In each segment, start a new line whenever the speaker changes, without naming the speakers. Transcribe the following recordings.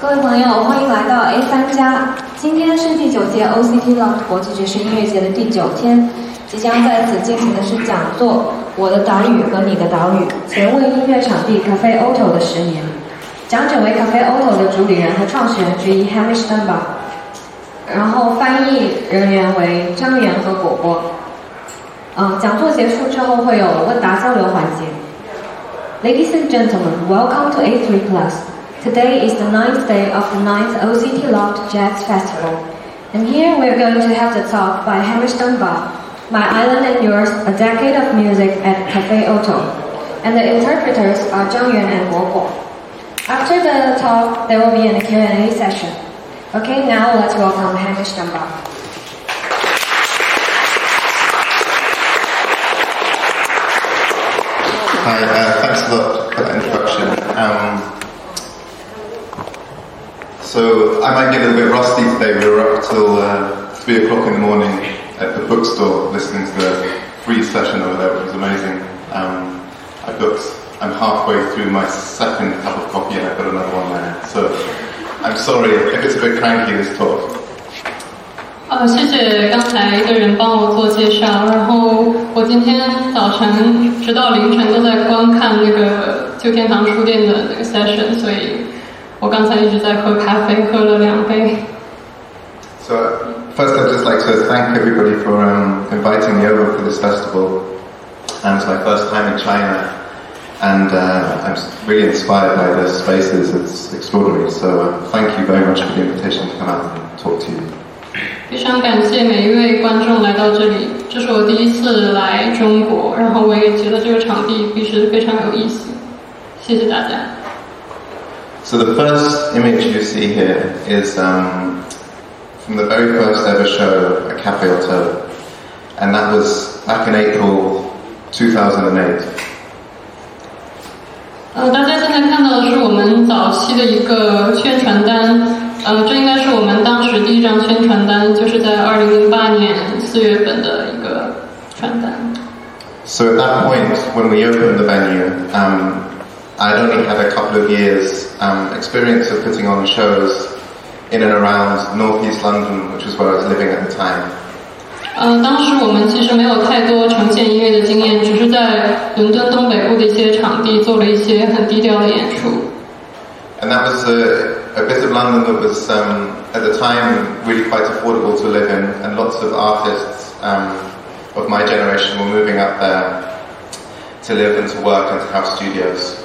各位朋友，欢迎来到 A 三加。今天是第九届 OCT 了国际爵士音乐节的第九天，即将在此进行的是讲座《我的岛屿和你的岛屿：前卫音乐场地 Cafe Auto 的十年》。讲者为 Cafe Auto 的主理人和创始人之一 Hamish Dunbar，然后翻译人员为张元和果果。嗯，讲座结束之后会有问答交流环节。Ladies and gentlemen, welcome to A3 Plus. Today is the ninth day of the ninth OCT Loft Jazz Festival. And here we're going to have the talk by Hamish Dunbar, My Island and Yours, A Decade of Music at Cafe OTO. And the interpreters are Zhang Yuan and Guo Guo. After the talk, there will be a Q&A session. Okay, now let's welcome Hamish Dunbar.
Hi, uh, thanks a lot for that introduction. Um, so I might get a bit rusty today. We were up till uh, three o'clock in the morning at the bookstore listening to the free session over there, which was amazing. Um, I booked. I'm halfway through my second cup of coffee, and I've got another one there. So I'm sorry if it's a bit cranky this talk.
呃，谢谢刚才一个人帮我做介绍，然后我今天早晨直到凌晨都在观看那个旧天堂书店的那个 session，所以我刚才一直在喝咖啡，喝了两杯。
So first, I'd just like to thank everybody for um, inviting me over for this festival. And it's my first time in China, and uh, I'm really inspired by the spaces. It's extraordinary. So um, thank you very much for the invitation to come out and talk to you.
非常感谢每一位观众来到这里，这是我第一次来中国，然后我也觉得这个场地必须非常有意思。谢谢大家。
So the first image you see here is um, from the very first ever show at Cafe Auto, and that was back in April 2008.
呃，大家现在看到的是我们早期的一个宣传单，呃，这应该是我们当时第一张宣传单，就是在二零零八年四月份的一个传单。
So at that point, when we opened the venue, um, I'd only had a couple of years um, experience of putting on shows in and around northeast London, which was where I was living at the time.
嗯，当时我们其实没有太多呈现音乐的经验，只是在伦敦东北部的一些场地做了一些很低调的演出。
And that was a, a bit of London that was um, at the time really quite affordable to live in, and lots of artists um, of my generation were moving up there to live and to work and to have studios.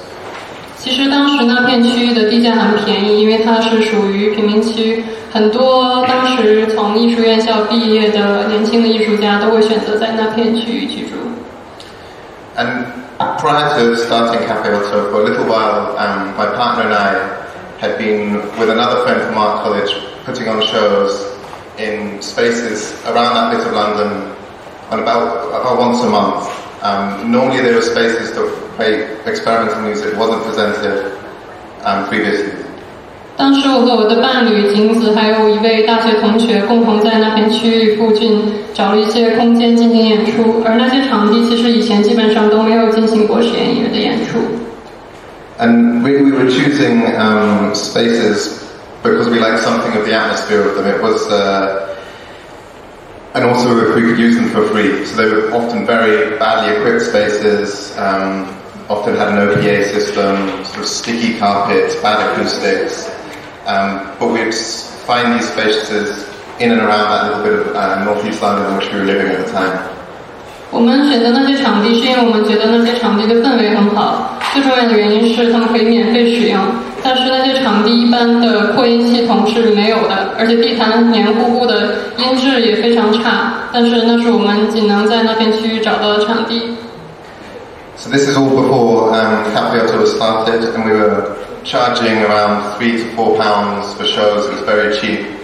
其实当时那片区域的地价很便宜，因为它是属于贫民区，很多当时从艺术院校毕业的年轻的艺术家都会选择在那片区域居住。
And prior to starting Cafe OTO, for a little while, um, my partner and I had been with another friend from art college putting on shows in spaces around that bit of London on about, about once a month. Um, normally there were spaces that where experimental music wasn't presented um, previously.
当时我和我的伴侣景子还有一位大学同学共同在那片区域附近找了一些空间进行演出，而那些场地其实以前基本上都没有进行过实验音乐的演出。
And we, we were choosing um, spaces because we liked something of the atmosphere of them. It was, uh, and also if we could use them for free. So they were often very badly equipped spaces, um, often had an OPA system, sort of sticky carpets, bad acoustics. Um, but we'd find these spaces in and around that little bit of uh, northeast London in which we were living at the time.
我们选择那些场地，是因为我们觉得那些场地的氛围很好。最重要的原因是他们可以免费使用，但是那些场地一般的扩音系统是没有的，而且地毯黏糊糊的，音质也非常差。但是那是我们仅能在那片区域找到的场地。
So this is all before um, Cafe Auto was started, and we were charging around three to four pounds for shows. It was very cheap.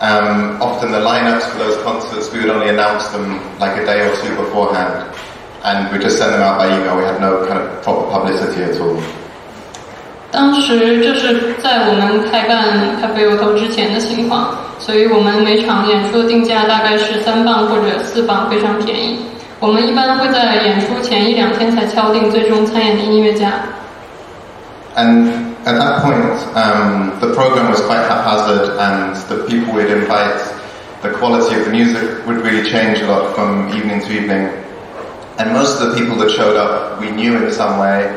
Um, often the lineups for those concerts, we would only announce them like a day or two beforehand, and we just send them out by email. We had no kind of proper publicity at all.
当时这是在我们开办咖啡油头之前的情况，所以我们每场演出的定价大概是三磅或者四磅，非常便宜。我们一般会在演出前一两天才敲定最终参演的音乐家。
And at that point, um, the program was quite haphazard, and the people we'd invite, the quality of the music would really change a lot from evening to evening. And most of the people that showed up, we knew in some way.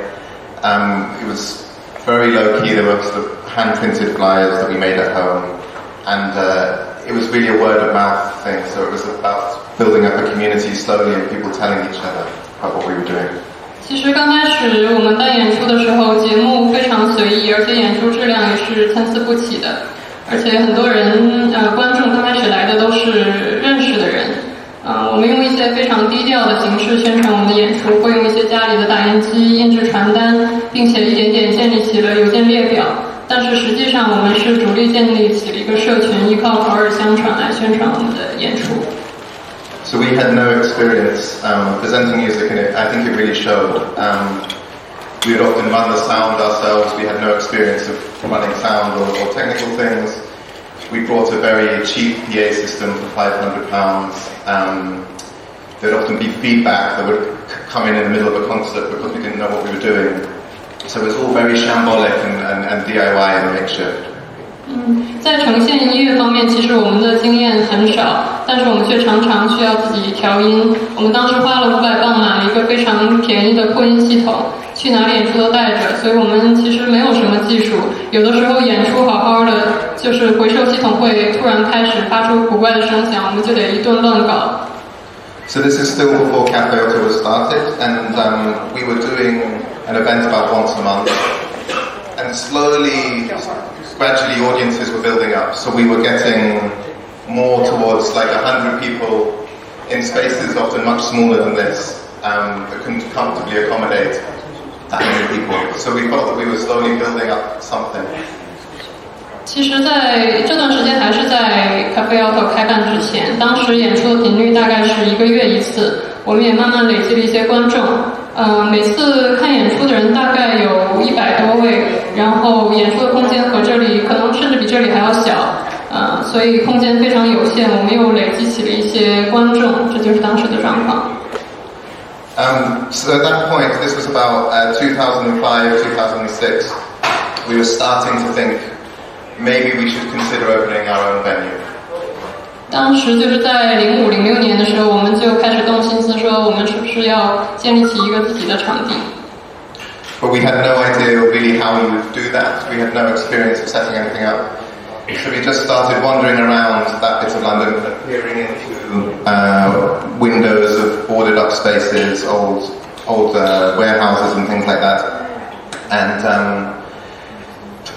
Um, it was very low key. There were sort of hand printed flyers that we made at home, and uh, it was really a word of mouth thing. So it was about building up a community slowly and people telling each other about what we were doing.
其实刚开始我们办演出的时候，节目非常随意，而且演出质量也是参差不齐的。而且很多人呃观众刚开始来的都是认识的人，呃，我们用一些非常低调的形式宣传我们的演出，会用一些家里的打印机印制传单，并且一点点建立起了邮件列表。但是实际上，我们是主力建立起了一个社群，依靠口耳相传来宣传我们的演出。
So we had no experience um, presenting music, and it, I think it really showed. Um, we would often run the sound ourselves. We had no experience of running sound or, or technical things. We brought a very cheap PA system for £500. Um, there'd often be feedback that would come in in the middle of a concert because we didn't know what we were doing. So it was all very shambolic and, and, and DIY and makeshift.
在呈现音乐方面，其实我们的经验很少，但是我们却常常需要自己调音。我们当时花了五百磅买了一个非常便宜的扩音系统，去哪里演出都带着，所以我们其实没有什么技术。有的时候演出好好的，就是回收系统会突然开始发出古怪的声响，我们就得一顿乱搞。
So this is still before Cafe Otto was started, and um, we were doing an event about once a month, and slowly gradually audiences were building up. So we were getting more towards like 100 people in spaces often much smaller than this um, that couldn't comfortably accommodate that many people. So we felt that we were slowly building up something.
其实，在这段时间还是在 Cafe OTO 开办之前，当时演出的频率大概是一个月一次。我们也慢慢累积了一些观众，呃，每次看演出的人大概有一百多位，然后演出的空间和这里可能甚至比这里还要小，呃，所以空间非常有限。我们又累积起了一些观众，这就是当时的状况。
Um, so at that point, this was about uh, 2005, 2006. We were starting to think maybe we should consider opening our own venue.
当时就是在零五零六年的时候，我们就开始动心思，说我们是不是要建立起一个自己的场地。
But we had no idea really how we would do that. We had no experience of setting anything up. So we just started wandering around that bit of London, peering into uh, windows of boarded up spaces, old old uh, warehouses and things like that. And um,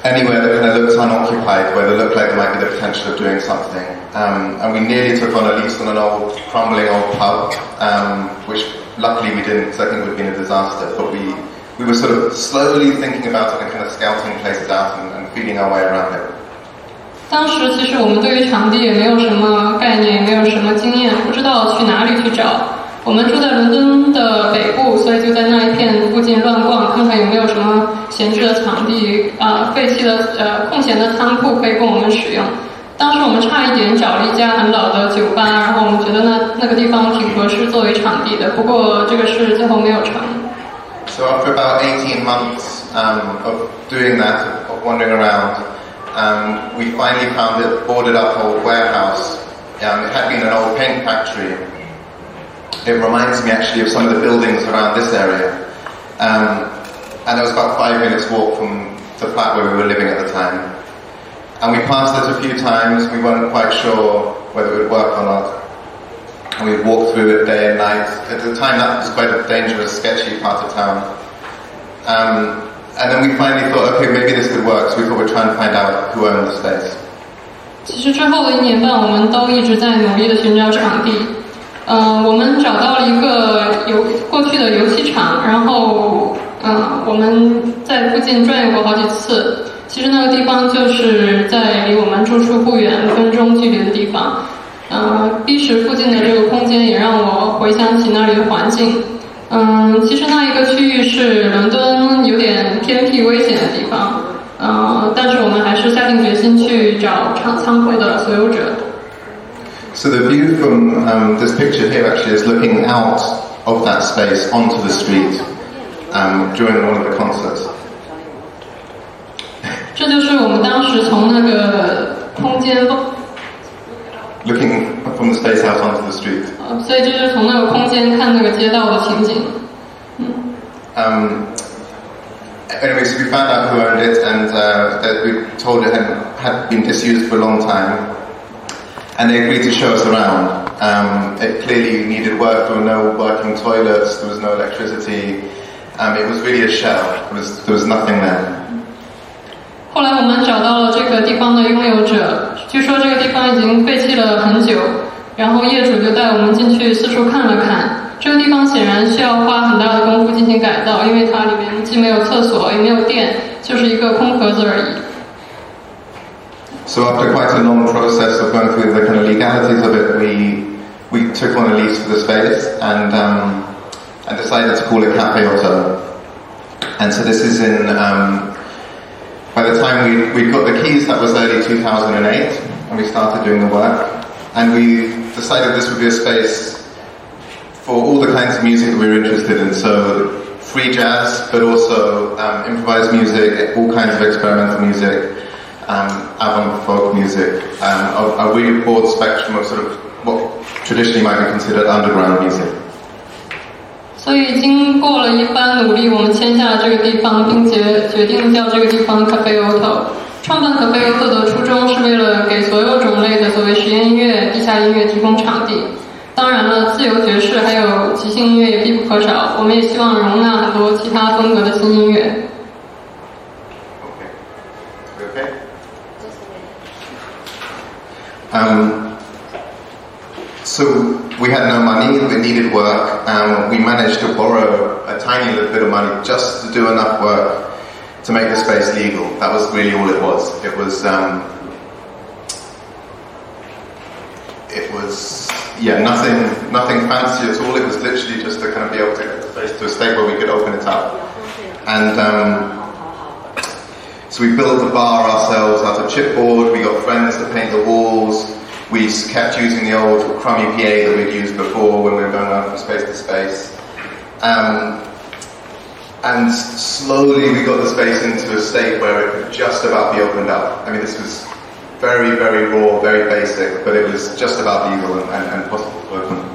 anywhere that kind of looked unoccupied, where there looked like there might be the potential of doing something. Um, and we nearly took on a lease on an old, crumbling old pub, um, which luckily we didn't, because I think it would have been a disaster. But we, we were sort of slowly thinking about it and kind of scouting places out and, and feeling our way around it.
当时其实我们对于场地也没有什么概念，也没有什么经验，不知道去哪里去找。我们住在伦敦的北部，所以就在那一片附近乱逛，看看有没有什么闲置的场地啊、废弃的呃空闲的仓库可以供我们使用。 当时我们差一点找了一家很老的酒吧，然后我们觉得那那个地方挺合适作为场地的，不过这个事最后没有成。
So after about 18 months um, of doing that, of wandering around, um, we finally found it boarded up old warehouse. Um, it had been an old paint factory. It reminds me actually of some of the buildings around this area. Um, and it was about five minutes walk from the flat where we were living at the time. And we passed it a few times. We weren't quite sure whether it would work or not. And we walked through it day and night. At the time, that was quite a dangerous, sketchy part of town. Um, and then we finally thought, okay, maybe this could work. So we thought we'd try and find out who owned the space.
其实之后的一年半，我们都一直在努力的寻找场地。嗯、我们找到了一个游过去的游戏场，然后嗯、我们在附近转悠过好几次。 其实那个地方就是在离我们住处不远五分钟距离的地方。嗯、B 市附近的这个空间也让我回想起那里的环境。嗯，其实那一个区域是伦敦有点偏僻危险的地方。呃，但是我们还是下定决心去找仓仓库的所有者。
So the view from this picture here actually is looking out of that space onto the street um, during one of the concerts.
时从那个空间望，
looking from the space out onto the street.
呃，所以就是从那个空间看那个街道的情景。
Um, anyway, so we found out who owned it, and uh, that we told it had, had been disused for a long time, and they agreed to show us around. Um, it clearly needed work. There were no working toilets. There was no electricity. Um, it was really a shell. There was there was nothing there.
后来我们找到了这个地方的拥有者，据说这个地方已经废弃了很久，然后业主就带我们进去四处看了看。这个地方显然需要花很大的功夫进行改造，因为它里面既没有厕所，也没有电，就是一个空壳子而已。
So after quite a long process of going through the kind of legalities of it, we we took on a lease for the space and um, and decided to call it Cafe Otto. And so this is in. Um, by the time we we got the keys, that was early 2008, and we started doing the work. And we decided this would be a space for all the kinds of music that we were interested in. So free jazz, but also um, improvised music, all kinds of experimental music, um, avant folk music, um, a, a really broad spectrum of sort of what traditionally might be considered underground music.
所以经过了一番努力，我们签下了这个地方，并且决定叫这个地方 Cafe Otto。创办 Cafe Otto 的初衷是为了给所有种类的所谓实验音乐、地下音乐提供场地。当然了，自由爵士还有即兴音乐也必不可少。我们也希望容纳很多其他风格的新音乐。
Okay. Okay. Um, so we had no money, we needed work, and we managed to borrow a tiny little bit of money just to do enough work to make the space legal. That was really all it was. It was, um, it was, yeah, nothing, nothing fancy at all. It was literally just to kind of be able to get the space to a state where we could open it up. And um, so we built the bar ourselves out of chipboard. We got friends to paint the walls. We kept using the old crummy PA that we'd used before when we were going around from space to space. Um, and slowly we got the space into a state where it could just about be opened up. I mean, this was very, very raw, very basic, but it was just about legal and, and, and possible to open.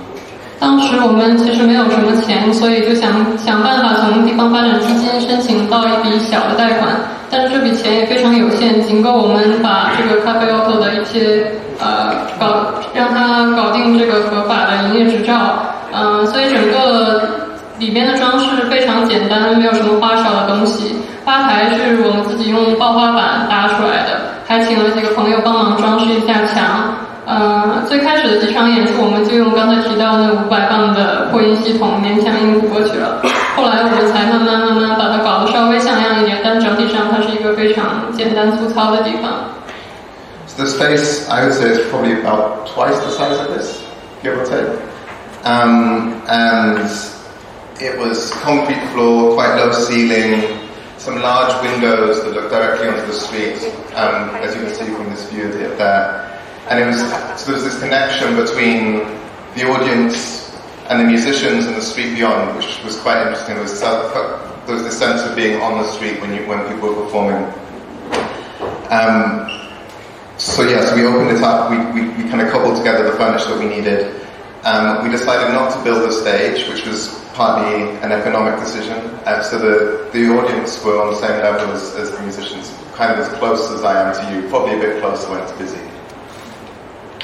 当时我们其实没有什么钱，所以就想想办法从地方发展基金申请到一笔小的贷款，但是这笔钱也非常有限，仅够我们把这个咖啡 auto 的一些呃搞让它搞定这个合法的营业执照，嗯、所以整个里边的装饰非常简单，没有什么花哨的东西。吧台是我们自己用爆花板搭出来的，还请了几个朋友帮忙装饰一下墙。呃，最开始的几场演出，我们就用刚才提到那五百磅的扩音系统勉强应付过去了。后来我们才慢慢慢慢把它搞得稍微像样一点，但整体上它是一个非常简单粗糙的地方。
So the space, I would say, is probably about twice the size of this, give or take. Um, and it was concrete floor, quite low ceiling, some large windows that look directly onto the street, um, as you can see from this view here, there. And it was so there was this connection between the audience and the musicians and the street beyond, which was quite interesting. There was, there was this sense of being on the street when you when people were performing. Um, so yeah, so we opened it up. We, we, we kind of cobbled together the furniture that we needed. Um, we decided not to build a stage, which was partly an economic decision. Uh, so the, the audience were on the same level as, as the musicians, kind of as close as I am to you, probably a bit closer when it's busy.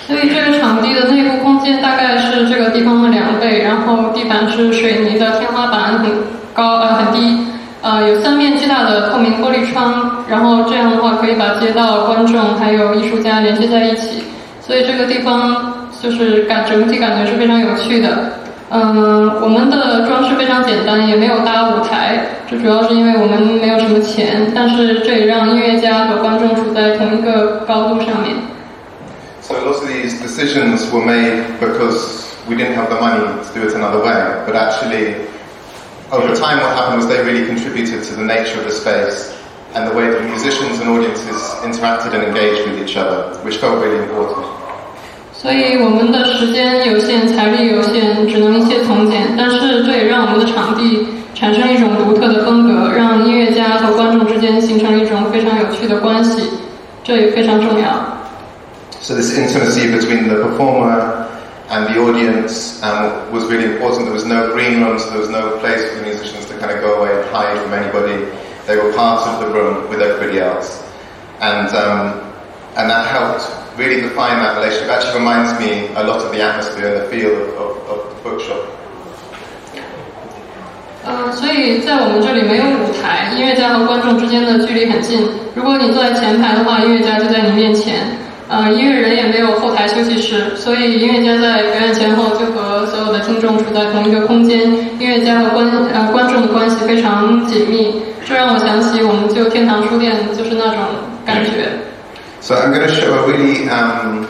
所以这个场地的内部空间大概是这个地方的两倍，然后地板是水泥的，天花板很高呃很低，呃有三面巨大的透明玻璃窗，然后这样的话可以把街道、观众还有艺术家连接在一起，所以这个地方就是感整体感觉是非常有趣的。嗯，我们的装饰非常简单，也没有搭舞台，这主要是因为我们没有什么钱，但是这也让音乐家和观众处在同一个高度上面。
So lots of these decisions were made because we didn't have the money to do it another way. But actually, over time, what happened was they really contributed to the nature of the space and the way that musicians and audiences interacted and engaged with each other, which felt really important.
所以我们的时间有限，财力有限，只能一切从简。但是这也让我们的场地产生一种独特的风格，让音乐家和观众之间形成一种非常有趣的关系。
这也非常重要。
So this intimacy between the performer and the audience um, was really important. There was no green room, so there was no place for the musicians to kind of go away and hide from anybody. They were part of the room with everybody else, and um, and that helped really define that relationship. It actually reminds me a lot of the atmosphere and the feel of, of, of the bookshop.
呃，所以在我们这里没有舞台，音乐家和观众之间的距离很近。如果你坐在前排的话，音乐家就在你面前。 呃，音乐人也没有后台休息室，所以音乐家在表演前后就和所有的听众处在同一个空间。音乐家和观呃观众的关系非常紧密，这让我想起我们就天堂书店就是那种感觉。
So I'm going to show a really um,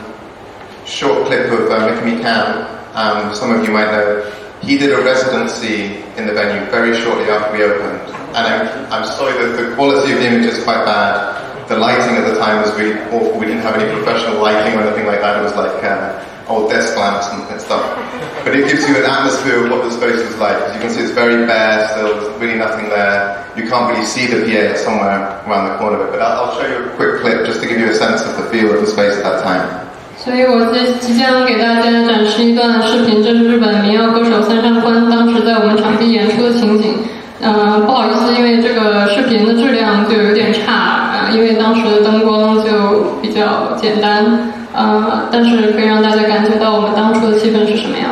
short clip of Mick McCann. Um, some of you might know. He did a residency in the venue very shortly after we opened. And I'm, I'm sorry that the quality of the image is quite bad. The lighting at the time was really awful. We didn't have any professional lighting or anything like that. It was like uh, old desk lamps and, and stuff. But it gives you an atmosphere of what the space was like. As you can see, it's very bare still. There's really nothing there. You can't really see the PA it's somewhere around the corner of it. But I'll, I'll show you a quick clip just to give you a sense of the feel of the space at that time.
所以我即即将给大家展示一段视频，这是日本民谣歌手三山宽当时在我们场地演出的情景。嗯、不好意思，因为这个视频的质量就有点差，呃， 因为当时的灯光就比较简单，呃，但是可以让大家感觉到我们当初的气氛是什么样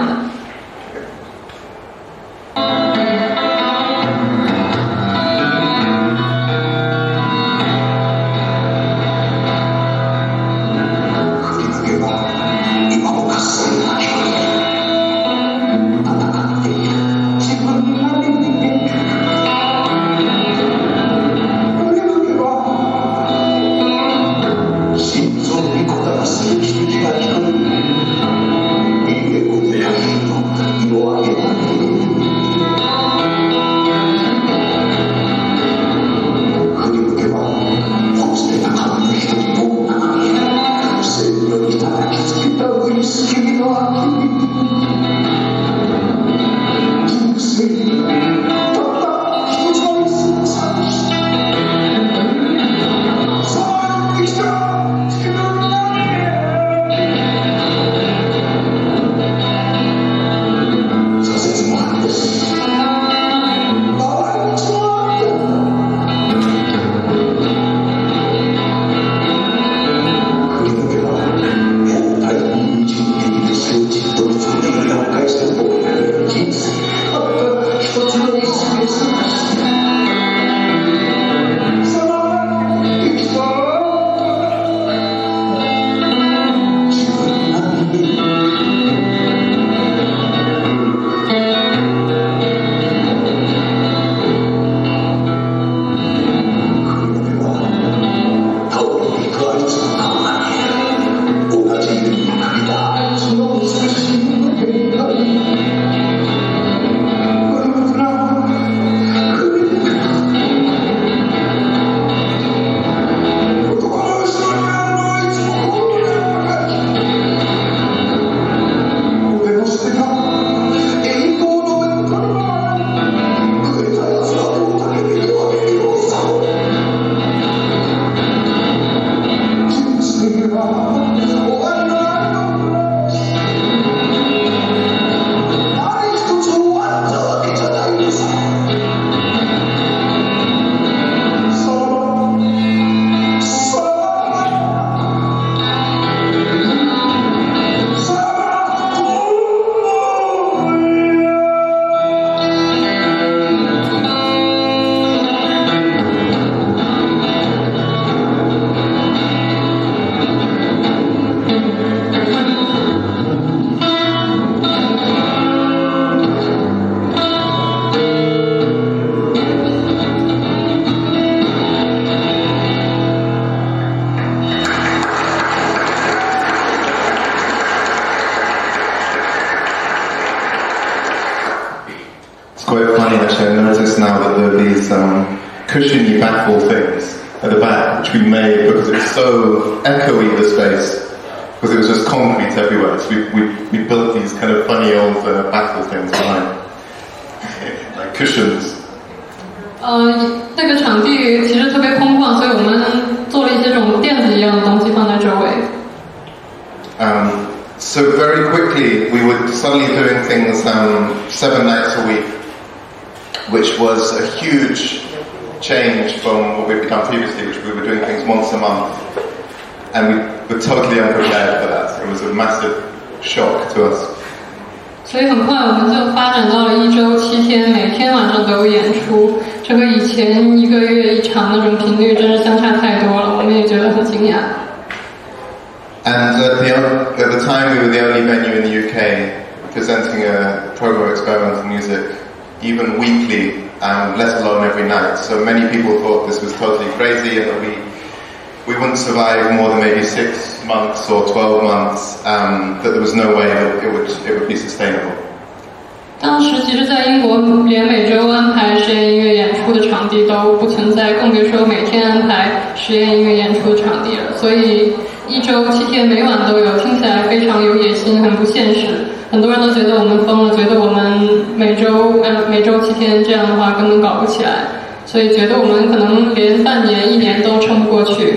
每晚都有，听起来非常有野心，很不现实。很多人都觉得我们疯了，觉得我们每周呃每周七天这样的话根本搞不起来，所以觉得我们可能连半年、一年都撑不过去。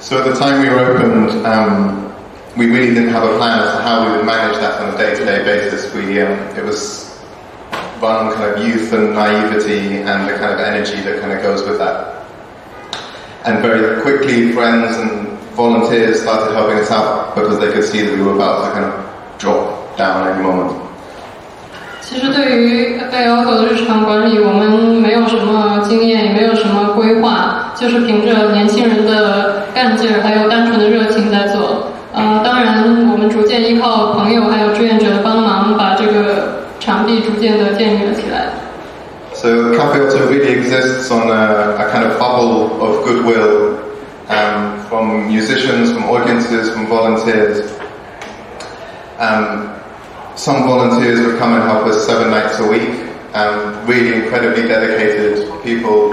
So at the time we were opened, um, we really didn't have a plan as to how we would manage that on a day-to-day basis. We, um, it was one kind of youth and naivety and the kind of energy that kind of goes with that. And very quickly, friends and volunteers started helping us out because they could see that we were about to kind of drop down every moment.
其实对于贝欧和日常管理，我们没有什么经验，也没有什么规划，就是凭着年轻人的干劲儿还有单纯的热情在做。呃，当然，我们逐渐依靠朋友还有志愿者的帮忙，把这个场地逐渐的建立了起来。
So Cafe OTO really exists on a, a kind of bubble of goodwill. Um, from musicians, from audiences, from volunteers. Um, some volunteers would come and help us seven nights a week. Um, really incredibly dedicated people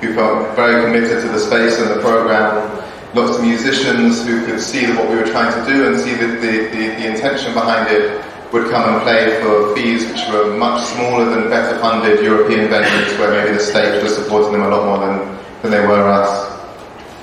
who felt very committed to the space and the program. Lots of musicians who could see what we were trying to do and see the, the, the, the intention behind it would come and play for fees which were much smaller than better funded European venues where maybe the state was supporting them a lot more than, than they were us.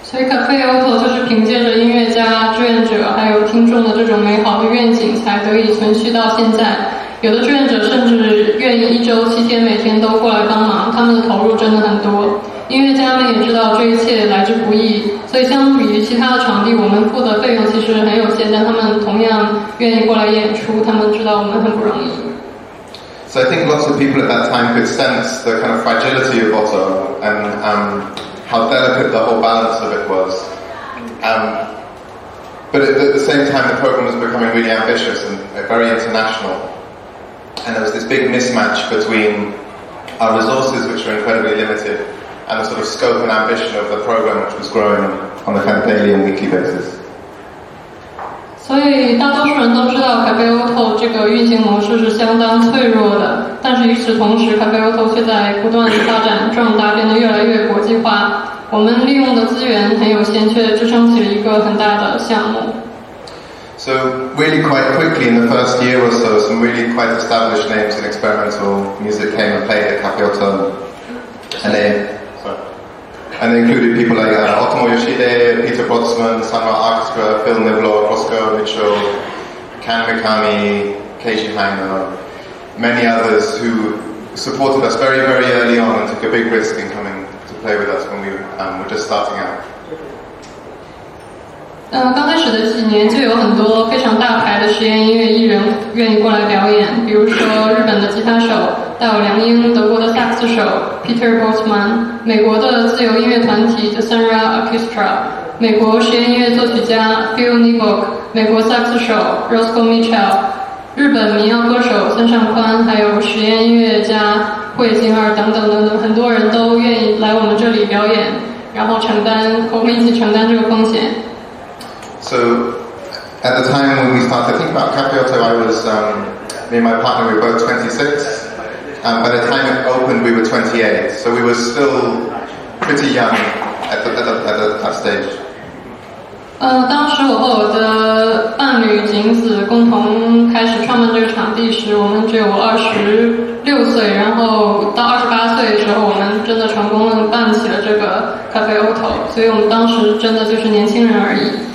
所以咖啡欧就是凭借着音乐家、志愿者还有听众的这种美好的愿景，才得以存续到现在。有的志愿者甚至愿意一周七天每天都过来帮忙，他们的投入真的很多。音乐家们也知道这一切来之不易，所以相比于其他的场地，我们付的费用其实很有限，但他们同样愿意过来演出，他们知道我们很不容易。
So I think lots of people at that time could sense the kind of fragility of Otto and um, how delicate the whole balance of it was. Um, but at the same time, the program was becoming really ambitious and very international. And there was this big mismatch between our resources, which were incredibly limited, and the sort of scope and ambition of the program, which was growing on a kind of daily and weekly basis.
所以大多数人都知道
really quite quickly in the first year or so, some really quite established names in experimental music came and played at Cafe OTO. And then and included people like uh, Otomo Yoshihide, Peter Brötzmann, Sanma Aksuka, Phil Niblock, Roscoe Mitchell, Kan Mikami, Keiji Haino, many others who supported us very, very early on and took a big risk in coming to play with us when we um, were just starting out.
Uh, 呃，刚开始的几年就有很多非常大牌的实验音乐艺人愿意过来表演，比如说日本的吉他手到梁英、德国的萨克斯手 Peter The Sunra Orchestra。美国实验音乐作曲家 Phil Roscoe
at the time when we started thinking about Cafe OTO, I was um, me and my partner we were both 26. Um, by the time it opened, we were 28. So we were still pretty young at, the, at, the, at the, that stage.
呃，当时我和我的伴侣景子共同开始创办这个场地时，我们只有二十六岁，然后到二十八岁的时候，我们真的成功的办起了这个咖啡 Auto，所以我们当时真的就是年轻人而已。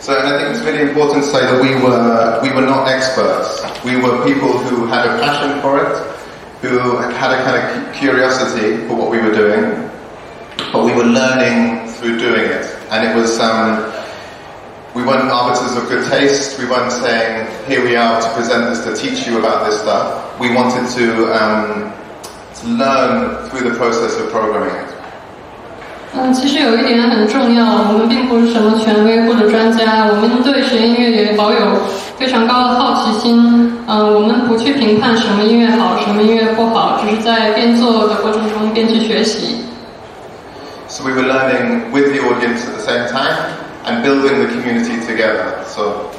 So, and I think it's really important to say that we were we were not experts. We were people who had a passion for it, who had a kind of curiosity for what we were doing, but we were learning through doing it, and it was. Um, we weren't arbiters of good taste. We weren't saying, here we are to present this to teach you about this stuff. We wanted to, um, to learn through the process of programming it.
嗯，其实有一点很重要，我们并不是什么权威或者专家，我们对实验音乐也保有非常高的好奇心。嗯，我们不去评判什么音乐好，什么音乐不好，只是在边做的过程中边去学习。
So we were learning with the audience at the same time and building the community together. So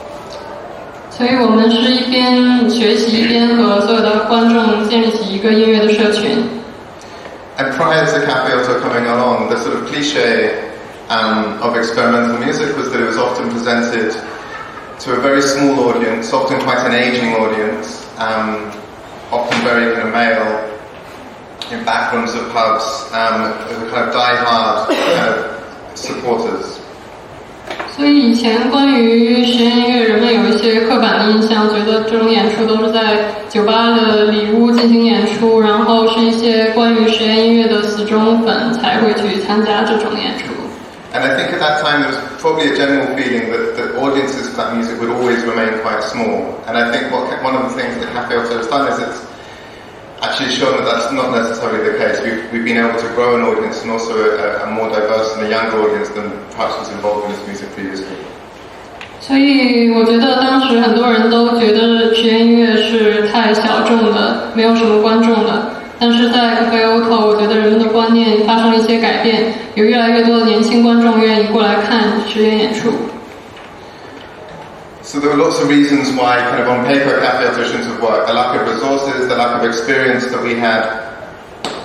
所以我们是一边学习，一边和所有的观众建立起一个音乐的社群。
And prior to Cafe OTO coming along, the sort of cliche um, of experimental music was that it was often presented to a very small audience, often quite an aging audience, um, often very kind of male, in back rooms of pubs, um, kind of die-hard kind of supporters.
所以以前关于实验音乐，人们有一些刻板的印象，觉得这种演出都是在酒吧的里屋进行演出，然后是一些关于实验音乐的死忠粉才会去参加这种演出。
And I think at that time there was probably a general feeling that, that audiences for that music would always remain quite small. And I think what, one of the things that Cafe Auto has done is it's actually shown that that's not necessarily the case. We've, we've been able to grow an audience and also a, a more diverse and a younger audience than perhaps was involved in this music previously.
所以我觉得当时很多人都觉得实验音乐是太小众的，没有什么观众的。但是在 Cafe Auto，我觉得人们的观念发生了一些改变，有越来越多的年轻观众愿意过来看实验演出。
So there were lots of reasons why kind of on paper Cafe shouldn't have worked. The lack of resources, the lack of experience that we had.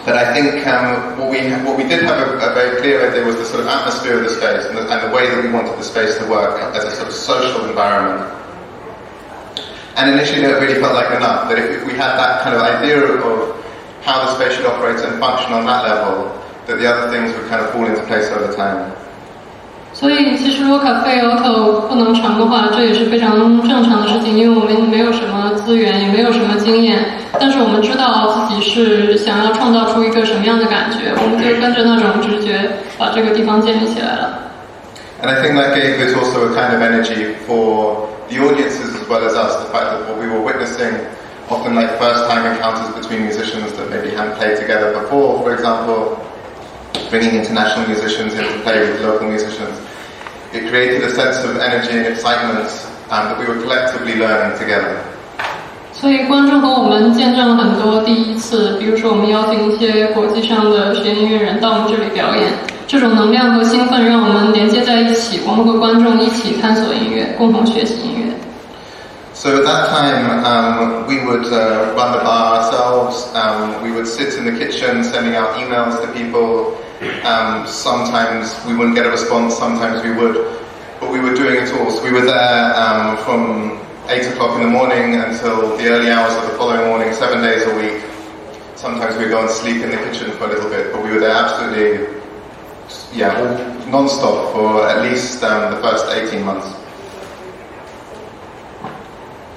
But I think um, what, we, what we did have a, a, very clear idea was the sort of atmosphere of the space and the, and the way that we wanted the space to work as a sort of social environment. And initially it really felt like enough, that if, if we had that kind of idea of how the space should operate and function on that level, that the other things would kind of fall into place over time.
所以，其实如果 Cafe Auto 不能成的话，这也是非常正常的事情，因为我们没有什么资源，也没有什么经验。但是我们知道自己是想要创造出一个什么样的感觉，我们就跟着那种直觉把这个地方建立起来了。
And I think that gave us also a kind of energy for the audiences as well as us. The fact that what we were witnessing, often like first-time encounters between musicians that maybe hadn't played together before, for example, bringing international musicians in to play with local musicians. It created a sense of energy and excitement um, that we were collectively learning together.
所以观众和我们见证了很多第一次，比如说我们邀请一些国际上的实验音乐人到我们这里表演，这种能量和兴奋让我们连接在一起，我们和观众一起探索音乐，共同学习音乐。
So at that time, um, we would uh, run the bar ourselves. Um, we would sit in the kitchen sending out emails to people. Um, sometimes we wouldn't get a response, sometimes we would. But we were doing it all. So we were there um, from 8 o'clock in the morning until the early hours of the following morning, seven days a week. Sometimes we'd go and sleep in the kitchen for a little bit, but we were there absolutely, yeah, non-stop for at least um, the first 18 months.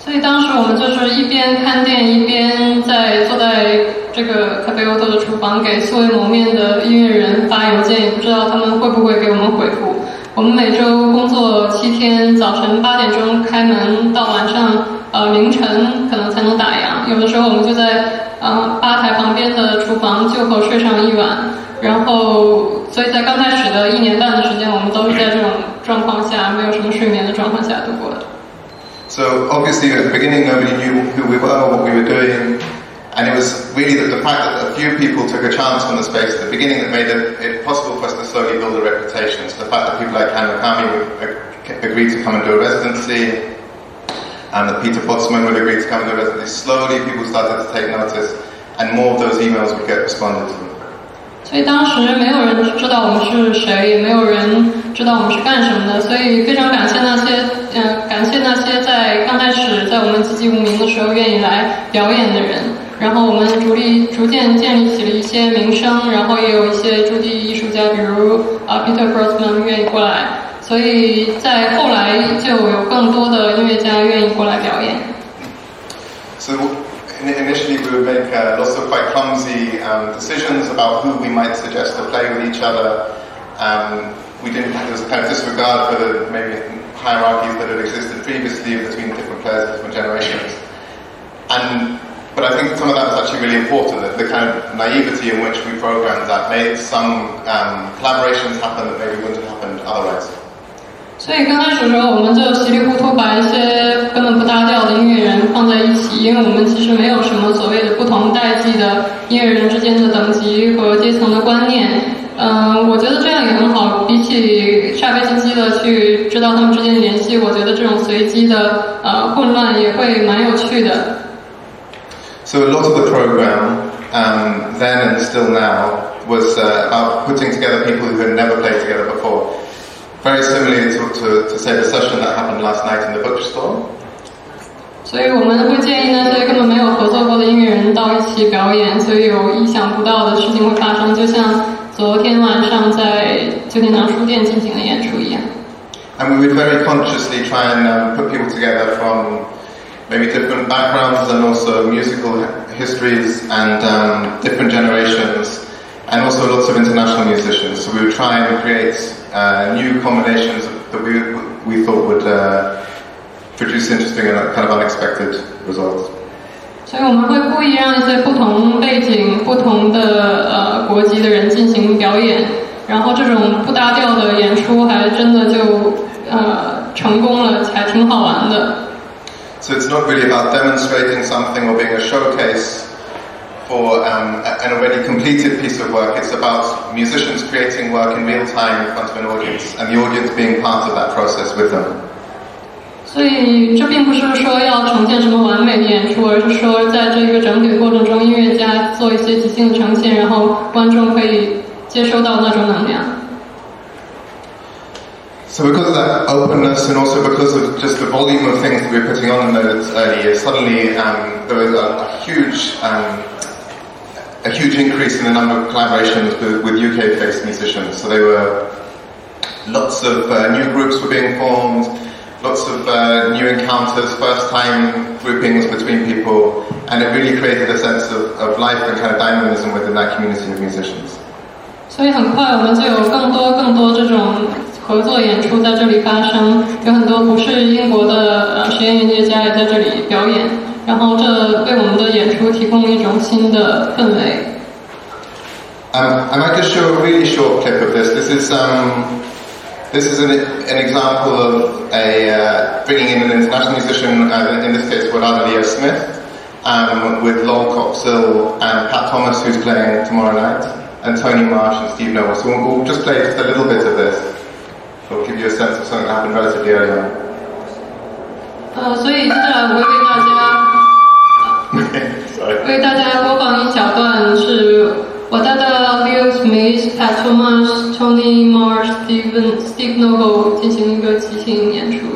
所以当时我们就是一边看店，一边在坐在这个咖啡欧特的厨房，给素未谋面的音乐人发邮件，也不知道他们会不会给我们回复。我们每周工作七天，早晨八点钟开门，到晚上呃凌晨可能才能打烊。有的时候我们就在呃吧台旁边的厨房就口睡上一晚，然后所以在刚开始的一年半的时间，我们都是在这种状况下，没有什么睡眠的状况下度过的。
So obviously at the beginning nobody knew who we were, or what we were doing, and it was really the, the fact that a few people took a chance on the space at the beginning that made it, it possible for us to slowly build a reputation. So the fact that people like Han Kami would agree to come and do a residency, and that Peter Brötzmann would agree to come and do a residency, slowly people started to take notice, and more of those emails would get responded to.
所以当时没有人知道我们是谁，也没有人知道我们是干什么的，所以非常感谢那些，嗯、感谢那些在刚开始在我们籍籍无名的时候愿意来表演的人。然后我们逐立逐渐建立起了一些名声，然后也有一些驻地艺术家，比如啊 Peter Grossman 愿意过来。所以在后来就有更多的音乐家愿意过来表演。
所以我 initially we would make uh, lots of quite clumsy um, decisions about who we might suggest to play with each other. Um, we didn't. There was kind of disregard for the maybe hierarchies that had existed previously between different players different generations. And but I think some of that was actually really important. That the kind of naivety in which we programmed that made some um, collaborations happen that maybe wouldn't have happened otherwise.
所以刚开始的时候，我们就稀里糊涂把一些根本不搭调的音乐人放在一起，因为我们其实没有什么所谓的不同代际的音乐人之间的等级和阶层的观念。嗯，我觉得这样也很好，比起煞费心机的去知道他们之间的联系，我觉得这种随机的呃混乱也会蛮有趣的。
So a lot of the program, um, then and still now, was about putting together people who had never played together before. Very similarly to, to, to say the session that happened last night in the bookstore.
所以我们会建议那些根本没有合作过的音乐人到一起表演，所以有意想不到的事情会发生，就像昨天晚上在旧天堂书店进行的演出一样。
And we would very consciously try and um, put people together from maybe different backgrounds and also musical histories and um, different generations and also lots of international musicians. So we would try and create uh, new combinations that we, we thought would uh, produce interesting and kind of unexpected results.
所以我们会故意让一些不同背景、不同的呃国籍的人进行表演，然后这种不搭调的演出还真的就呃成功了，还挺好玩的。
So it's not really about demonstrating something or being a showcase for um, a- an already completed piece of work. It's about musicians creating work in real time in front of an audience and the audience being part of that process with them.
所以这并不是说要呈现什么完美的演出，而是说在这个整体的过程中，音乐家做一些即兴的呈现，然后观众可以接收到那种能量。
So because of that openness and also because of just the volume of things that we were putting on in those early years, suddenly um, there was a, a huge um, a huge increase in the number of collaborations with, with UK-based musicians. So there were lots of uh, new groups were being formed, lots of uh, new encounters, first-time groupings between people, and it really created a sense of, of life and kind of dynamism within that community of musicians.
所以很快我们就有更多更多这种合作演出在这里发生，有很多不是英国的呃实验音乐家也在这里表演， 然后这为我们的演出提供了一种新的氛围。
Um, I might just show a really short clip of this. This is um, this is an, an example of a uh, bringing in an international musician, uh, in this case, Wadada Leo Smith, um, with Lol Coxhill and Pat Thomas, who's playing tomorrow night, and Tony Marsh and Steve Noble. So we'll, just play just a little bit of this. It'll give you a sense of something that happened relatively early on.
呃，所以这维维大家。为大家播放一小段是我大大 Leo Smith、Pat Thomas、Tony Mars、Steven Steve Noble 进行一个即兴演出。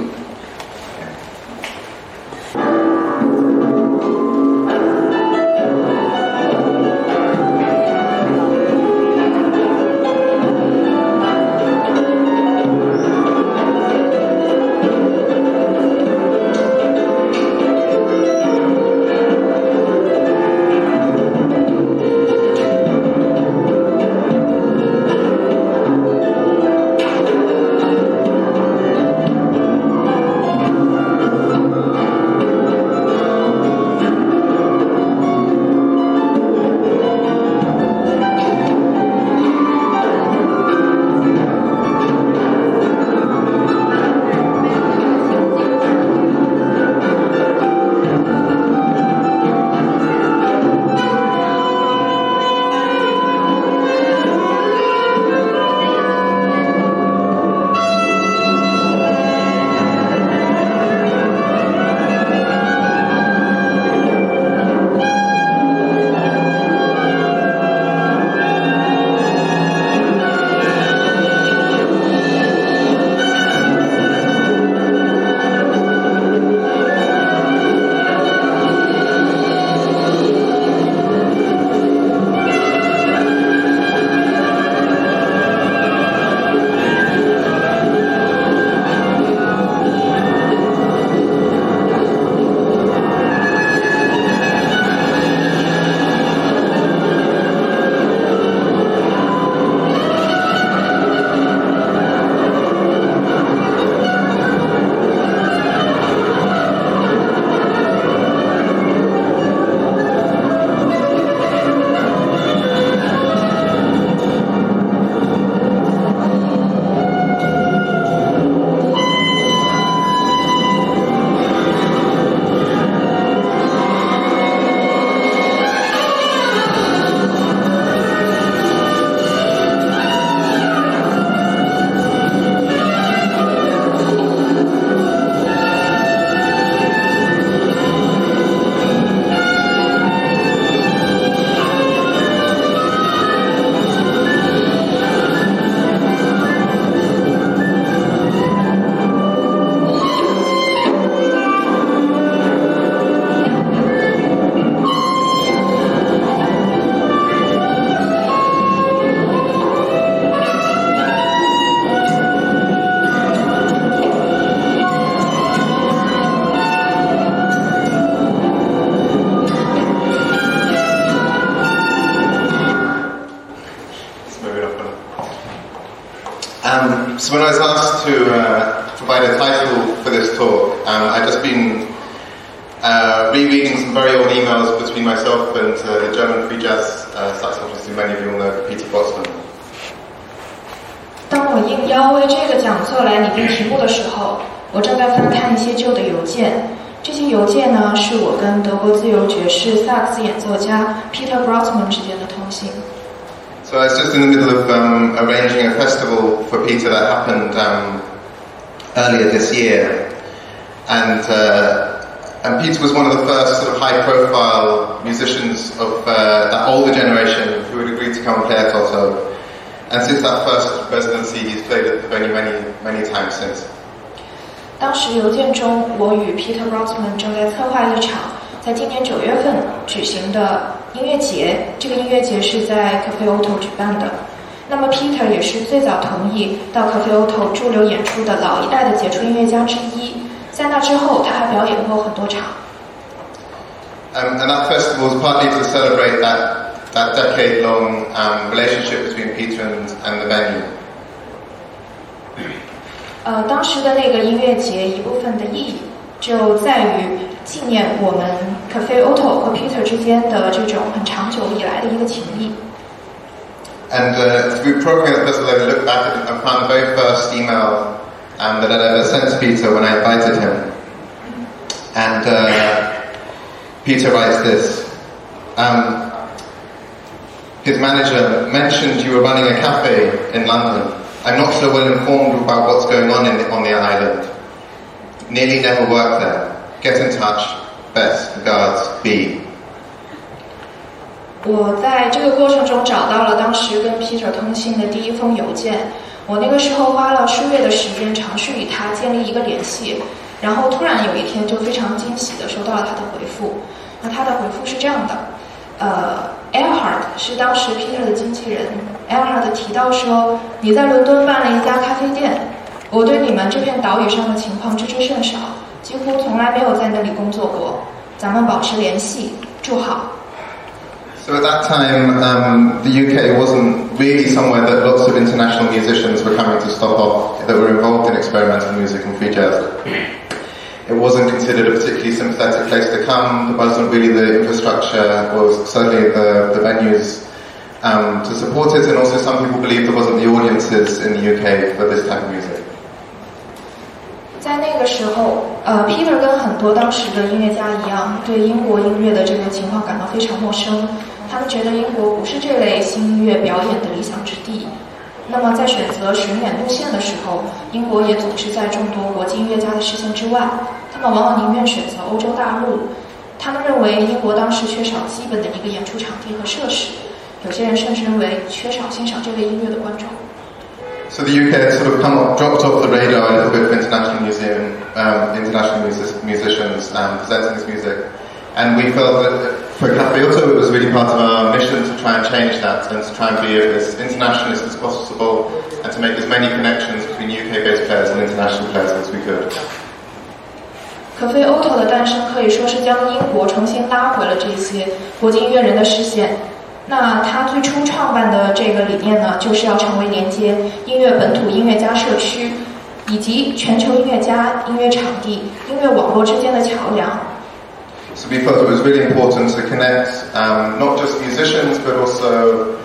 sense.
当时邮件中，我与 Peter Brötzmann 正在策划一场在今年九月份举行的音乐节。这个音乐节是在 Cafe OTO 举办的。那么 Peter 也是最早同意到 Cafe OTO 驻留演出的老一代的杰出音乐家之一。在那之后，他还表演过很多场。
Um, and that festival is partly to celebrate that that decade-long um, relationship between Peter and, and the venue.
呃，当时的那个音乐节一部分的意义就在于纪念我们 Cafe OTO 和 Peter 之间的这种很长久以来的一个情谊。
And uh, through programming the puzzle, I back and found the very first email um, that I ever sent to Peter when I invited him. And uh, Peter writes this. Um, his manager mentioned you were running a cafe in London. I'm not so well informed about what's going on in the, on the island. Nearly never worked there. Get in touch. Best regards, B.
我在这个过程中找到了当时跟 Peter 通信的第一封邮件。我那个时候花了数月的时间尝试与他建立一个联系，然后突然有一天就非常惊喜的收到了他的回复。那他的回复是这样的：呃 e l h a r d 是当时 Peter 的经纪人 e l h a r d 提到说你在伦敦办了一家咖啡店，我对你们这片岛屿上的情况知之甚少，几乎从来没有在那里工作过。咱们保持联系，祝好。
So at that time, um, the UK wasn't really somewhere that lots of international musicians were coming to stop off that were involved in experimental music and free jazz. It wasn't considered a particularly sympathetic place to come. There wasn't really the infrastructure, was certainly the, the venues um, to support it, and also some people believe there wasn't the audiences in the UK for this type of music.
在那个时候，呃，Peter 跟很多当时的音乐家一样，对英国音乐的这个情况感到非常陌生。他们觉得英国不是这类新音乐表演的理想之地。那么在选择巡演路线的时候，英国也总是在众多国际音乐家的视线之外。他们往往宁愿选择欧洲大陆。他们认为英国当时缺少基本的一个演出场地和设施。有些人甚至认为缺少欣赏这类音乐的观众。
So the UK has sort of come off, dropped off the radar a little bit of international museum, um, international music, musicians um, presenting this music, and we felt that for Cafe OTO it was really part of our mission to try and change that and to try and be as internationalist as possible and to make as many connections between UK-based players and international players as we could.
可菲欧特的诞生可以说是将英国重新拉回了这些国际音乐人的视线，那他最初创办的这个理念呢，就是要成为连接音乐本土音乐家社区以及全球音乐家、音乐场地、音乐网络之间的桥梁。
So we felt it was really important to connect um, not just musicians but also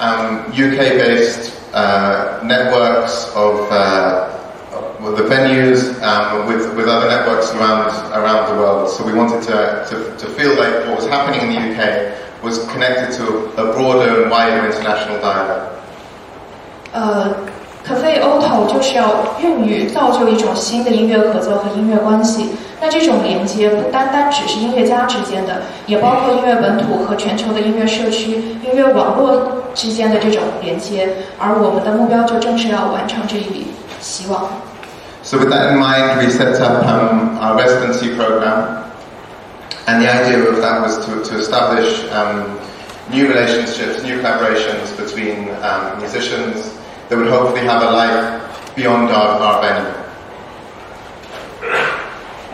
um, UK-based uh, networks of uh, the venues with with other networks around around the world. So we wanted to to feel like what was happening in the UK was connected to a broader and wider international dialogue.
呃，可菲 Otto 就是要孕育、造就一种新的音乐合作和音乐关系。那这种连接不单单只是音乐家之间的，也包括音乐本土和全球的音乐社区、音乐网络之间的这种连接。而我们的目标就正是要完成这一笔希望。
So with that in mind, we set up um, our residency program, And the idea of that was to, to establish new relationships, new collaborations between musicians that would hopefully have a life beyond our, our venue.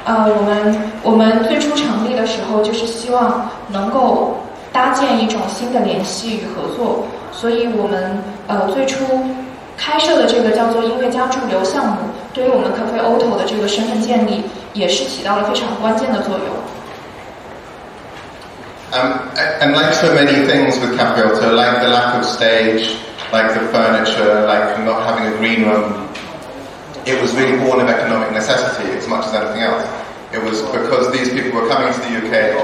呃，我们我们最初成立的时候，就是希望能够搭建一种新的联系与合作，所以我们呃最初开设的这个叫做音乐家驻留项目，对于我们 Cafe Auto 的这个身份建立也是起到了非常关键的作用。
Um, and like so many things with OTO, like the lack of stage, like the furniture, like not having a green room, it was really born of economic necessity as much as anything else. It was because these people were coming to the UK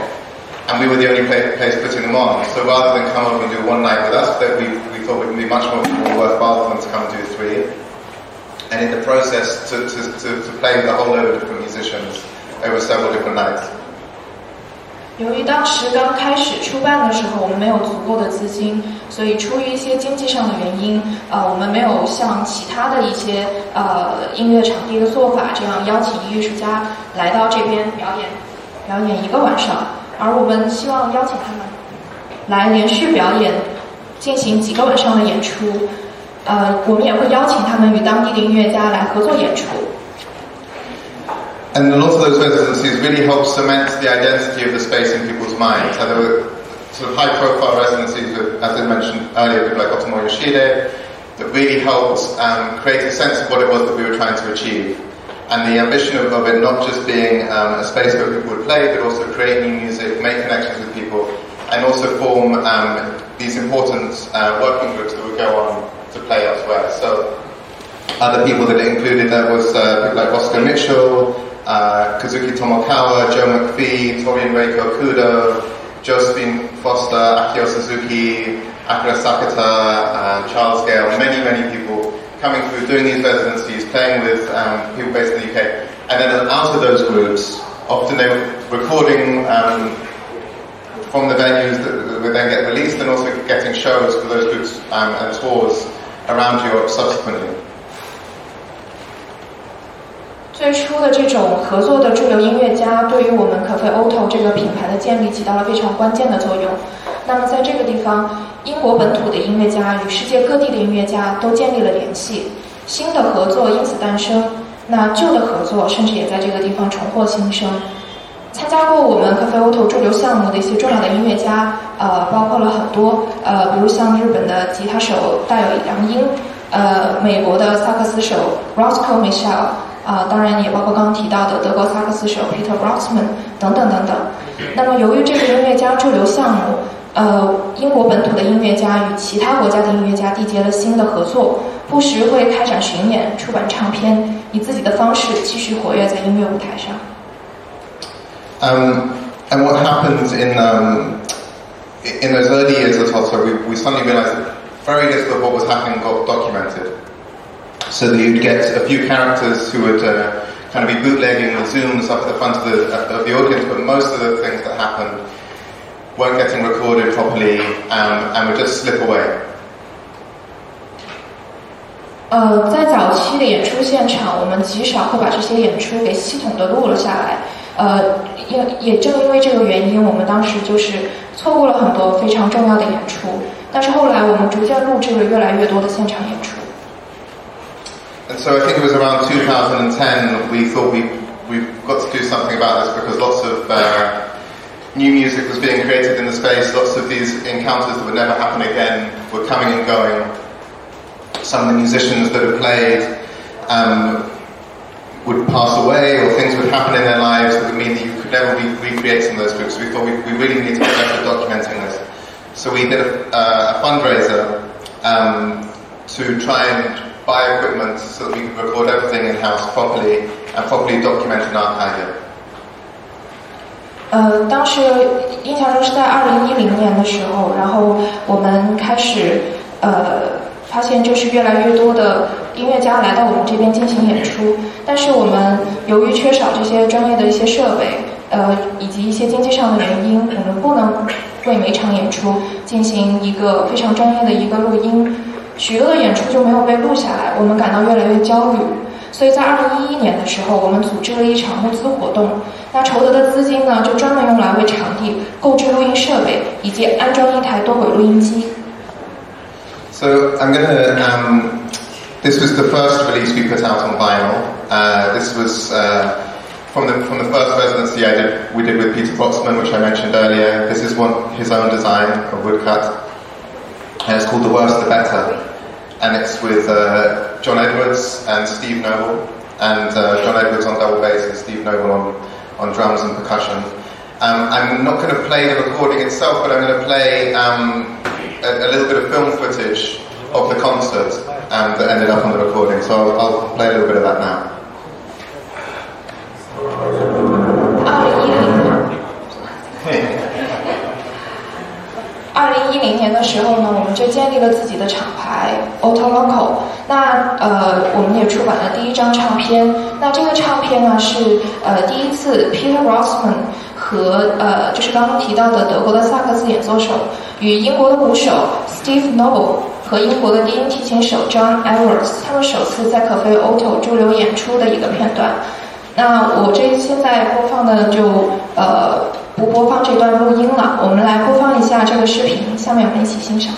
and we were the only place, place putting them on. So rather than come over and do one night with us, that we, we thought it would be much more, more worthwhile for them to come and do three. And in the process, to, to, to, to play with a whole load of different musicians over several different nights.
由于当时刚开始出办的时候，我们没有足够的资金，所以出于一些经济上的原因，呃，我们没有像其他的一些呃音乐场地的做法这样邀请艺术家来到这边表演，表演一个晚上，而我们希望邀请他们来连续表演，进行几个晚上的演出。呃，我们也会邀请他们与当地的音乐家来合作演出。
And a lot of those residencies really helped cement the identity of the space in people's minds. So there were sort of high-profile residencies, with, as I mentioned earlier, people like Otomo Yoshihide, that really helped um, create a sense of what it was that we were trying to achieve. And the ambition of, of it not just being um, a space where people would play, but also create new music, make connections with people, and also form um, these important uh, working groups that would go on to play elsewhere. So other people that it included there was uh, people like Roscoe Mitchell, uh, Kazuki Tomokawa, Joe McPhee, Torian Kudo, Josephine Foster, Akio Suzuki, Akira Sakata, Charles Gayle, many, many people coming through, doing these residencies, playing with um, people based in the UK. And then out of those groups, often they were recording um, from the venues that, that would then get released and also getting shows for those groups um, and tours around Europe subsequently.
最初的这种合作的驻留音乐家，对于我们 Cafe Auto 这个品牌的建立起到了非常关键的作用。那么在这个地方，英国本土的音乐家与世界各地的音乐家都建立了联系，新的合作因此诞生。那旧的合作甚至也在这个地方重获新生。参加过我们 Cafe Auto 驻留项目的一些重要的音乐家，呃，包括了很多，呃，比如像日本的吉他手大友良英，呃，美国的萨克斯手 Roscoe Michelle。啊，当然也包括刚刚提到的德国萨克斯手 Peter Broxman 等等等等。那么，由于这个音乐家驻留项目，呃，英国本土的音乐家与其他国家的音乐家缔结了新的合作，不时会开展巡演、出版唱片，以自己的方式继续活跃在音乐舞台上。
Um, and what happened in um, in those early years at Toto, we, we suddenly realised that very little of what was happening got documented. So that you'd get a few characters who would uh, kind of be bootlegging the zooms up at the front of the, of the audience, but most of the things that happened weren't getting recorded properly um, and would just slip away.
呃，在早期的演出现场，我们极少会把这些演出给系统的录了下来。呃，也也正因为这个原因，我们当时就是错过了很多非常重要的演出。但是后来，我们逐渐录制了越来越多的现场演出。
And so I think it was around 2010 we thought we, we've got to do something about this because lots of uh, new music was being created in the space, lots of these encounters that would never happen again were coming and going. Some of the musicians that had played um, would pass away or things would happen in their lives that would mean that you could never be recreating those groups. We thought we, we really need to get better documenting this. So we did a, uh, a fundraiser um, to try and buy equipment so that we could record everything in-house properly and properly document and archive it.
呃，当时印象中是在二零一零年的时候，然后我们开始呃发现就是越来越多的音乐家来到我们这边进行演出，但是我们由于缺少这些专业的一些设备，呃以及一些经济上的原因，我们不能为每场演出进行一个非常专业的一个录音，许多的演出就没有被录下来，我们感到越来越焦虑。所以在二零一一年的时候，我们组织了一场募资活动。那筹得的资金呢，就专门用来为场地购置录音设备，以及安装一台多轨录音机。
So I'm going to. Um, this was the first release we put out on vinyl. Uh, this was uh, from the from the first residency I did. We did with Peter Boxman, which I mentioned earlier. This is one his own design, a woodcut, and it's called "The Worse the Better." and it's with uh, John Edwards and Steve Noble, and uh, John Edwards on double bass and Steve Noble on, on drums and percussion. Um, I'm not going to play the recording itself, but I'm going to play um, a, a, little bit of film footage of the concert um, that ended up on the recording. So I'll, I'll play a little bit of that now.
二零一零年的时候呢，我们就建立了自己的厂牌 Auto Local。那呃，我们也出版了第一张唱片。那这个唱片呢，是呃第一次 Peter Rosman 和呃就是刚刚提到的德国的萨克斯演奏手与英国的鼓手 Steve Noble 和英国的低音提琴手 John Edwards 他们首次在可飞 Auto 驻留演出的一个片段。那我这现在播放的就呃不播放这段录音了，我们来播放一下这个视频，下面我们一起欣赏。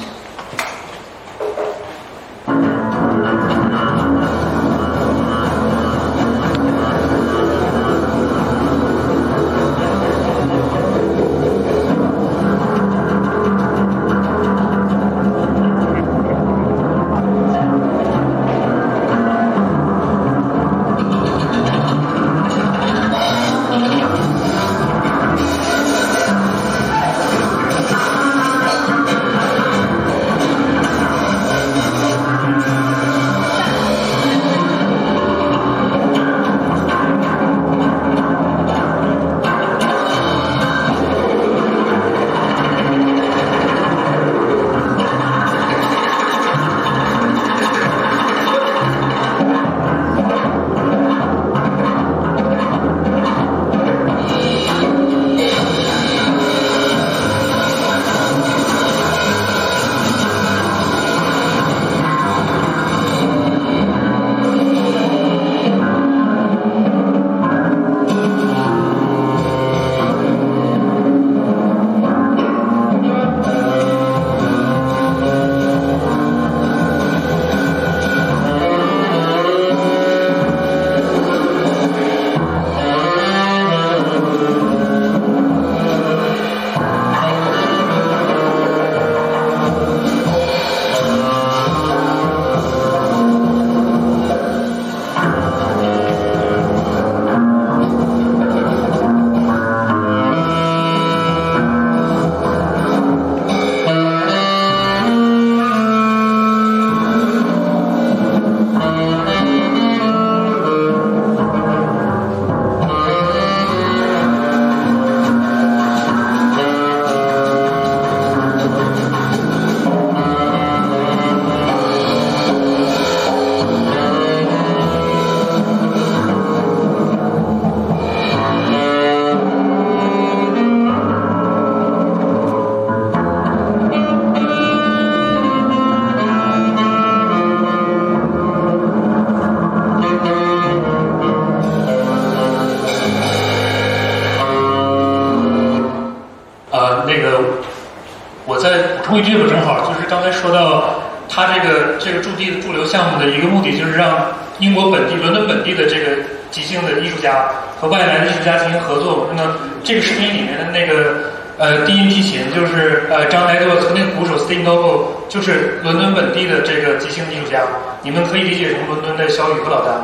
驻地驻留项目的一个目的就是让英国本地、伦敦本地的这个即兴的艺术家和外来的艺术家进行合作。那么这个视频里面的那个呃低音提琴就是呃张莱多和那个鼓手 Steve Noble 就是伦敦本地的这个即兴艺术家。你们可以理解成伦敦的小雨和老丹。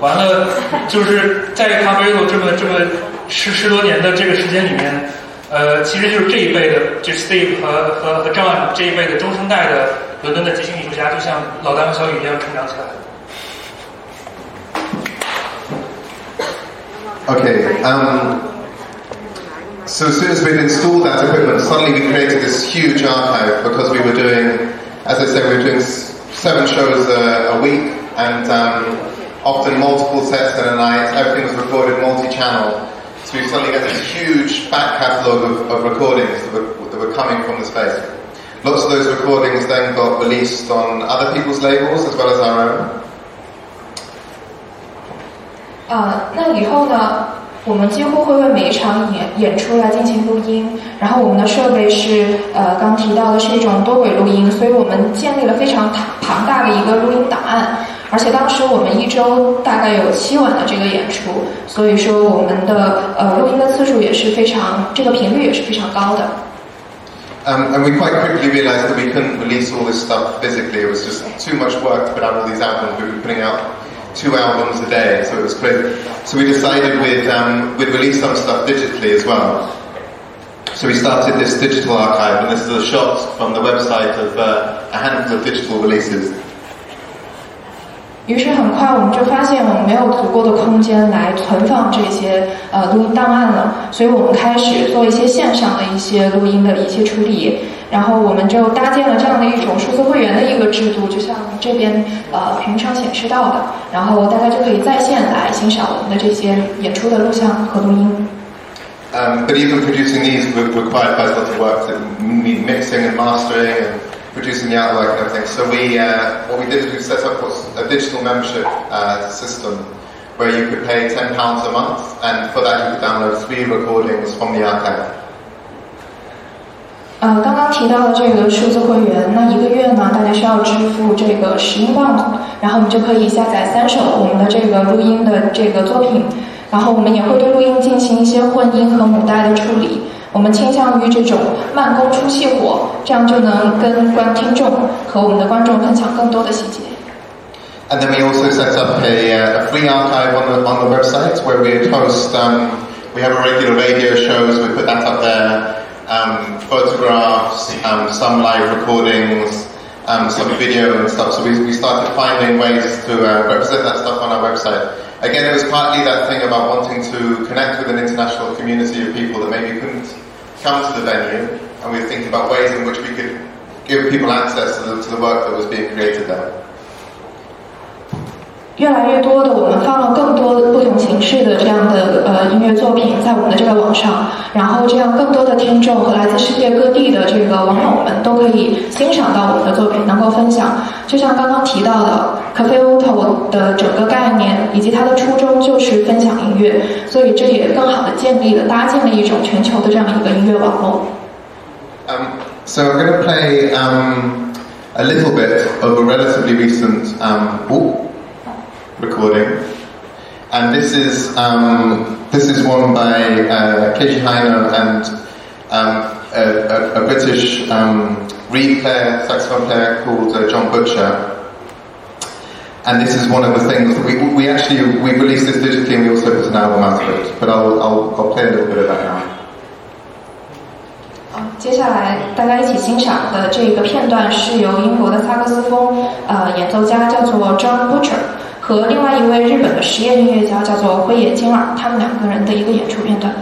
完了，就是在咖啡豆这么这么十十多年的这个时间里面，呃，其实就是这一辈的，就是 Steve 和和和 John 这一辈的中生代的伦敦的即兴 家，就像老丹和小雨一样成长起来。
Okay, um, so as soon as we'd installed that equipment, suddenly we created this huge archive because we were doing, as I said, we were doing seven shows a, a week and um, often multiple sets in a night. Everything was recorded multi-channel. So we suddenly get this huge back catalogue of, of recordings that were, that were coming from the space. Lots of those recordings then got released on other people's labels as well as our own.
呃，那以后呢，我们几乎会为每一场演演出来进行录音。然后我们的设备是呃刚提到的是一种多轨录音，所以我们建立了非常庞大的一个录音档案。而且当时我们一周大概有七晚的这个演出，所以说我们的呃录音的次数也是非常，这个频率也是非常高的。
Um, and we quite quickly realized that we couldn't release all this stuff physically. It was just too much work to put out all these albums. We were putting out two albums a day, so it was crazy. So we decided we'd, um, we'd release some stuff digitally as well. So we started this digital archive, and this is a shot from the website of uh, a handful of digital releases.
于是很快我们就发现我们没有足够的空间来存放这些呃录音档案了，所以我们开始做一些线上的一些录音的一些处理，然后我们就搭建了这样的一种数字会员的一个制度，就像这边呃屏幕上显示到的，然后大家就可以在线来欣赏我们的这些演出的录像和录音。
Um, but even producing these re- required quite a lot of work to m- mixing and mastering and producing the artwork and everything. So we, uh, what we did is we set up what's a digital membership uh, system where you could pay £10 a month and for that you could download three recordings from the archive.
呃，刚刚提到的这个数字会员，那一个月呢，大家需要支付这个十英镑，然后我们就可以下载三首我们的这个录音的这个作品，然后我们也会对录音进行一些混音和母带的处理。 我们倾向于这种慢工出细活，这样就能跟观听众和我们的观众分享更多的细节。
And then we also set up a, uh, a free archive on the, on the website where we host, um, we have a regular radio shows, we put that up there, um, photographs, um, some live recordings, um, some video and stuff. So we, we started finding ways to uh, represent that stuff on our website. Again, it was partly that thing about wanting to connect with an international community of people that maybe couldn't come to the venue, and we thinking about ways in which we could give people access to the, to the work that was being created there.
越来越多的，我们放了更多不同形式的这样的呃音乐作品在我们的这个网上，然后这样更多的听众和来自世界各地的这个网友们都可以欣赏到我们的作品，能够分享。就像刚刚提到的，Cafe Auto 的整个概念以及它的初衷就是分享音乐，所以这也更好的建立了、搭建了一种全球的这样一个音乐网络。
Um, so I'm going to play um, a little bit of a relatively recent um, ooh, recording. And this is, um, this is one by uh, Keiji Haino and um, a, a, a, British um, reed player, saxophone player called uh, John Butcher. And this is one of the things that we, we actually, we released this digitally and we also put an album out of it. But I'll, I'll, I'll play a little bit of that now.
接下来大家一起欣赏的这个片段是由英国的萨克斯风呃演奏家叫做 John Butcher。和另外一位日本的实验音乐家叫做灰野金耳，他们两个人的一个演出片段。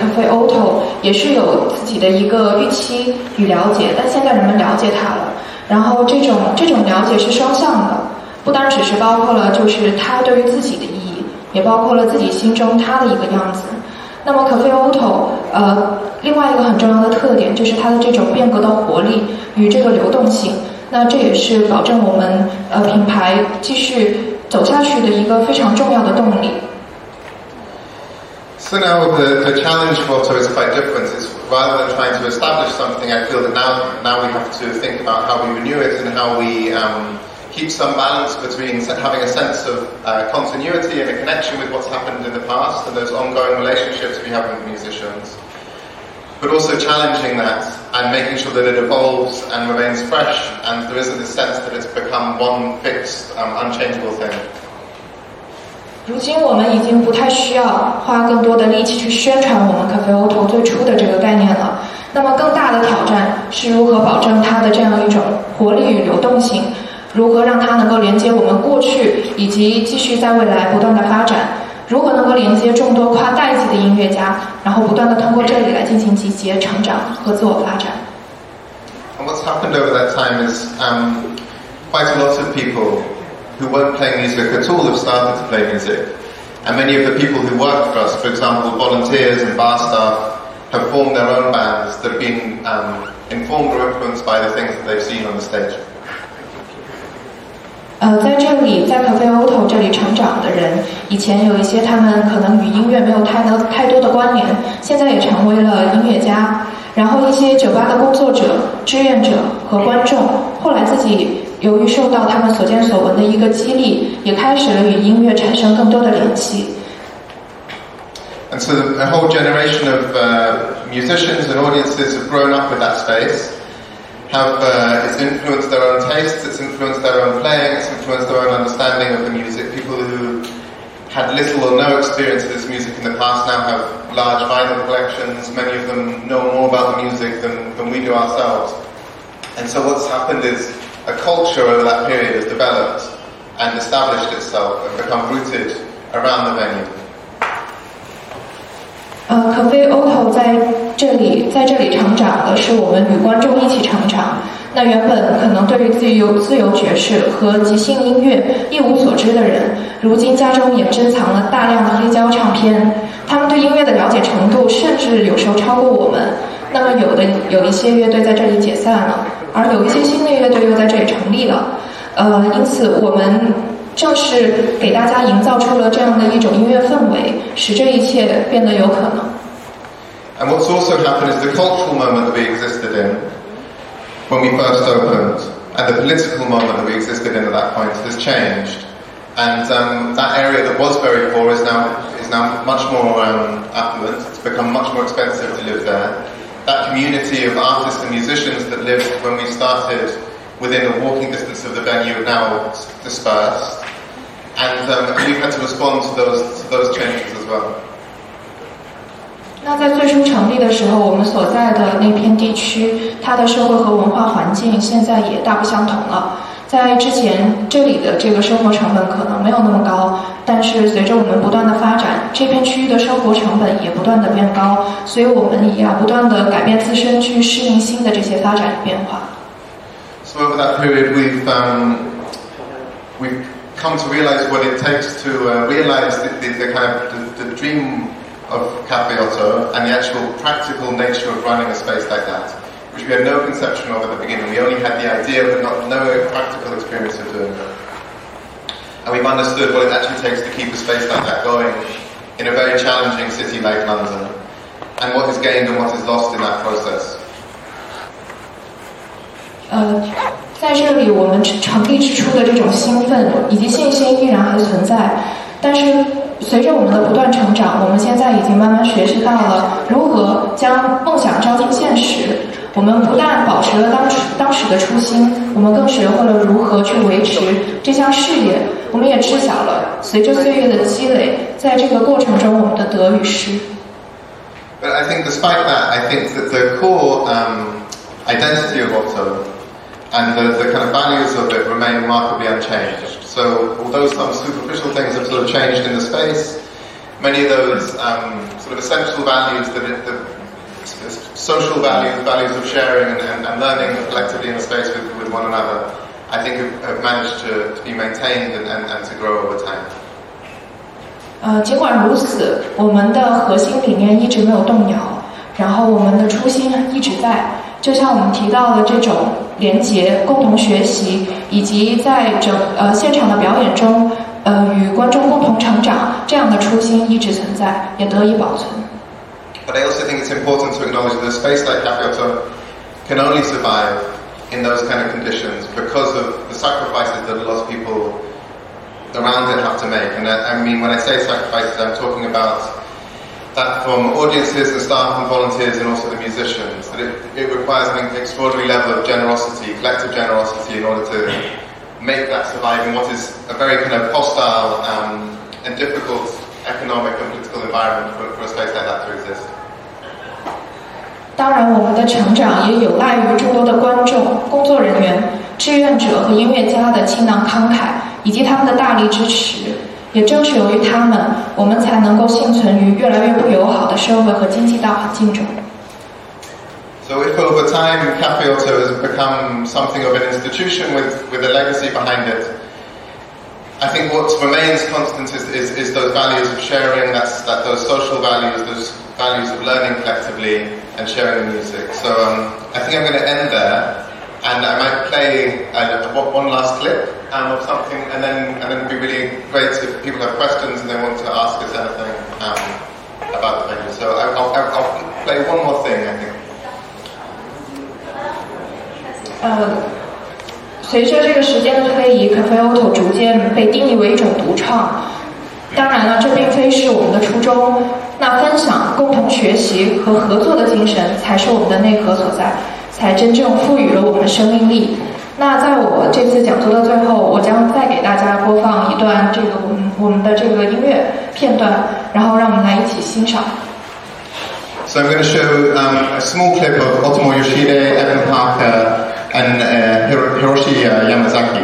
Cafe Auto 也是有自己的一个预期与了解，但现在人们了解它了。然后这种这种了解是双向的，不单只是包括了就是它对于自己的意义，也包括了自己心中它的一个样子。那么 Cafe Auto 呃，另外一个很重要的特点就是它的这种变革的活力与这个流动性。那这也是保证我们呃品牌继续走下去的一个非常重要的动力。
So now the, the challenge for OTO is quite different. It's rather than trying to establish something, I feel that now, now we have to think about how we renew it and how we um, keep some balance between having a sense of uh, continuity and a connection with what's happened in the past and those ongoing relationships we have with musicians. But also challenging that and making sure that it evolves and remains fresh and there isn't this sense that it's become one fixed, um, unchangeable thing.
如今我们已经不太需要花更多的力气去宣传我们 Cafe Auto 最初的这个概念了。那么更大的挑战是如何保证它的这样一种活力与流动性，如何让它能够连接我们过去以及继续在未来不断的发展，如何能够连接众多跨代际的音乐家，然后不断的通过这里来进行集结、成长和自我发展。
What's happened over that time is um, quite lot of people who weren't playing music at all have started to play music. And many of the people who work for us, for example, volunteers and bar staff, have formed their own bands that have been um, informed or influenced by the things that they've seen on the stage.
呃，在这里，在 Cafe OTO 这里成长的人，以前有一些他们可能与音乐没有太多太多的关联，现在也成为了音乐家。然后一些酒吧的工作者、志愿者和观众，后来自己由于受到他们所见所闻的一个激励，也开始了与音乐产生更多的联系。
And so a whole generation of uh, musicians and audiences have grown up with that space. Have uh, it's influenced their own tastes, it's influenced their own playing, it's influenced their own understanding of the music. People who had little or no experience of this music in the past now have large vinyl collections. Many of them know more about the music than, than we do ourselves. And so what's happened is a culture over that period has developed and established itself and become rooted around the venue.
呃，Cafe Auto 在这里在这里成长的是我们与观众一起成长。那原本可能对于自由自由爵士和即兴音乐一无所知的人，如今家中也珍藏了大量的黑胶唱片。他们对音乐的了解程度，甚至有时候超过我们。那么有的有一些乐队在这里解散了，而有一些新的乐队又在这里成立了。呃，因此我们正是给大家营造出了这样的一种音乐氛围，使这一切变得有可能。
And what's also happened is the cultural moment that we existed in when we first opened, and the political moment that we existed in at that point has changed. And um, that area that was very poor is now is now much more um, affluent. It's become much more expensive to live there. That community of artists and musicians that lived when we started within a walking distance of the venue are now dispersed. And um, we've had to respond to those to those changes as well.
那在最初成立的时候，我们所在的那片地区，它的社会和文化环境现在也大不相同了。 在之前，这里的这个生活成本可能没有那么高，但是随着我们不断的发展，这片区域的生活成本也不断的变高，所以我们也要不断的改变自身，去适应新的这些发展与变化。
So over that period, we've um, we've come to realize what it takes to uh, realize the, the, the, kind of the, the dream of Cafe OTO and the actual practical nature of running a space like that which we had no conception of at the beginning. We only had the idea but not no practical experience of doing it. And we've understood what it actually takes to keep a space like that going in a very challenging city like London, and what is gained and what is lost in that process.
呃，在这里我们成立之初的这种兴奋以及信心依然还存在，但是随着我们的不断成长，我们现在已经慢慢学习到了如何将梦想照进现实。 我们不但保持了当时当时的初心，我们更学会了如何去维持这项事业。我们也知晓了随着岁月的积累，在这个过程中我们的得与失。
But I think despite that, I think that the core um, identity of Otto and the, the kind of values of it remain remarkably unchanged. So although some superficial things have sort of changed in the space, many of those um, sort of essential values, that it, the social values, values of sharing and, and, and, learning collectively in the space with, with one another, I think have, have managed to, to, be maintained and, and and to grow over time.
呃，尽管如此，我们的核心理念一直没有动摇，然后我们的初心一直在。就像我们提到的这种连结、共同学习，以及在整呃现场的表演中，呃与观众共同成长，这样的初心一直存在，也得以保存。
But I also think it's important to acknowledge that a space like Cafe OTO can only survive in those kind of conditions because of the sacrifices that a lot of people around it have to make. And I, I mean, when I say sacrifices, I'm talking about that from audiences and staff and volunteers and also the musicians, that it, it requires an extraordinary level of generosity, collective generosity in order to make that survive in what is a very kind of hostile um, and difficult economic and political environment for, for a space like that to exist.
当然，我们的成长也有赖于众多的观众、工作人员、志愿者和音乐家的倾囊慷慨，以及他们的大力支持。也正是由于他们，我们才能够幸存于越来越不友好的社会和经济大环境中。
So if over time Cafe OTO has become something of an institution with, with a legacy behind it, I think what remains constant is, is, is those values of sharing, that's, that those social values, those values of learning collectively, and sharing music. So um, I think I'm going to end there, and I might play uh, one last clip um, of something, and then and then it'd be really great if people have questions and they want to ask us anything um, about the venue. So I'll, I'll, I'll, play one more thing, I think.
Um, 嗯，随着这个时间的推移，Cafe OTO 逐渐被定义为一种独唱。当然了，这并非是我们的初衷。那分享、共同学习和合作的精神，才是我们的内核所在。才真正赋予了我们生命力。那在我这次讲座的最后，我将再给大家播放一段这个我们我们的这个音乐片段，然后让我们来一起欣赏。
So I'm going to show um, a small clip of Otomo Yoshide, Evan Parker, and uh, Hiroshi uh, Yamazaki.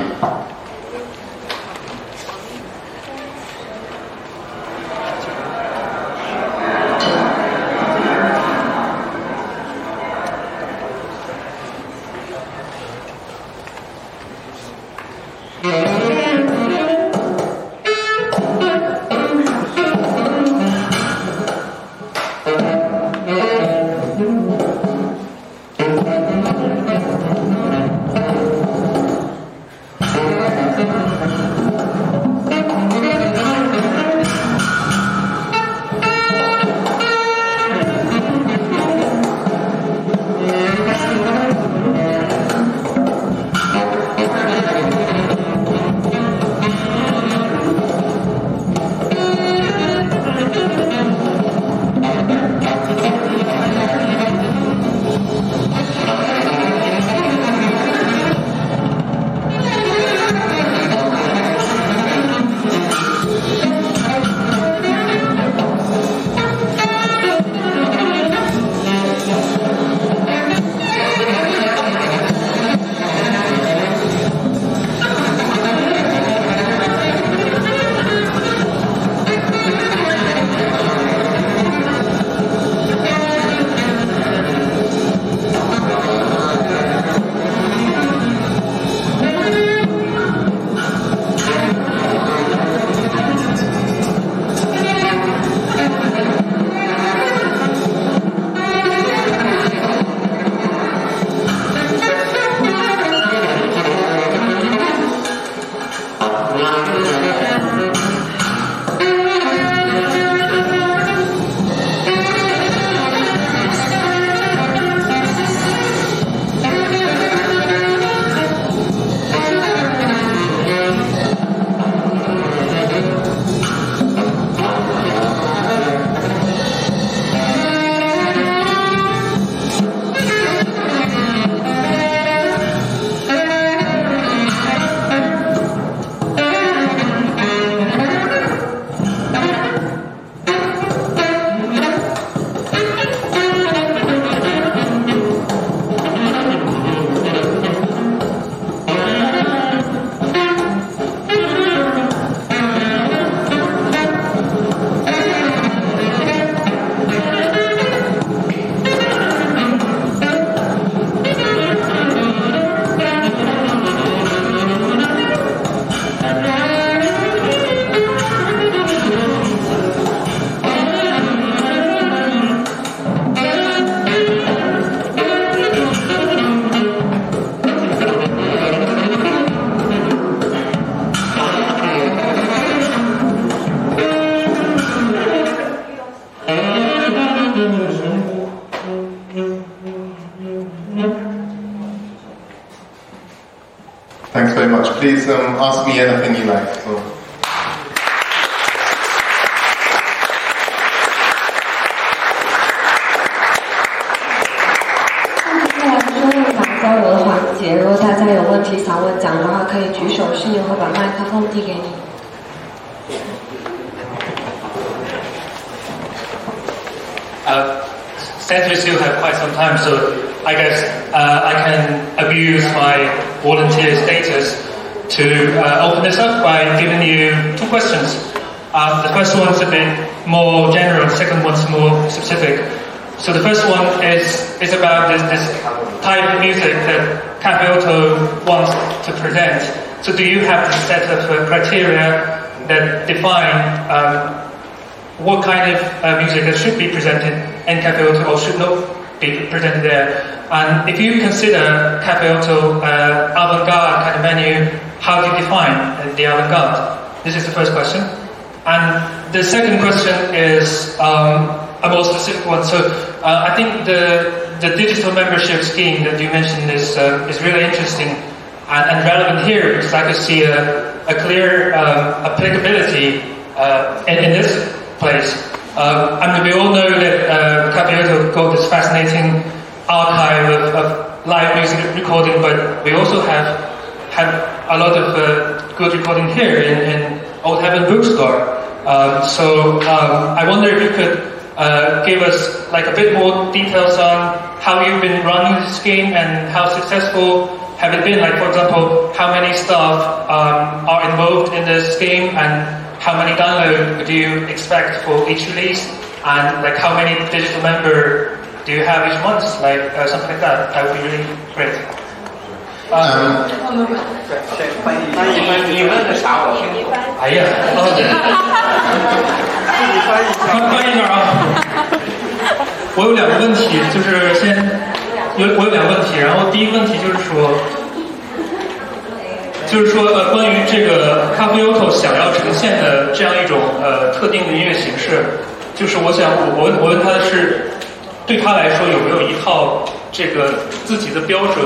Please um, ask me anything
set of uh, criteria that define um, what kind of uh, music that should be presented in Cafe OTO or should not be presented there. And if you consider Cafe OTO uh, avant-garde kind of menu, how do you define the avant-garde? This is the first question. And the second question is um, a more specific one. So uh, I think the the digital membership scheme that you mentioned is uh, is really interesting and, and relevant here because I could see a, a clear um, applicability uh, in, in this place. Uh, I mean, we all know that uh, Cafe got this fascinating archive of, of live music recording, but we also have have a lot of uh, good recording here in, in Old Heaven Bookstore. Um, so um, I wonder if you could uh, give us like a bit more details on how you've been running this game and how successful have it been? Like, for example, how many staff um, are involved in this game and how many downloads do you expect for each release? And like, how many digital member do you have each month? Like, uh, something like that. That would be really great.
Um,
翻译翻译翻译，你问的啥我听不懂。
哎呀，翻翻译一下啊！我有两个问题，就是先 有我有两个问题，然后第一个问题就是说，就是说呃，关于这个咖啡 Auto 想要呈现的这样一种呃特定的音乐形式，就是我想我我问我问他的是，对他来说有没有一套这个自己的标准？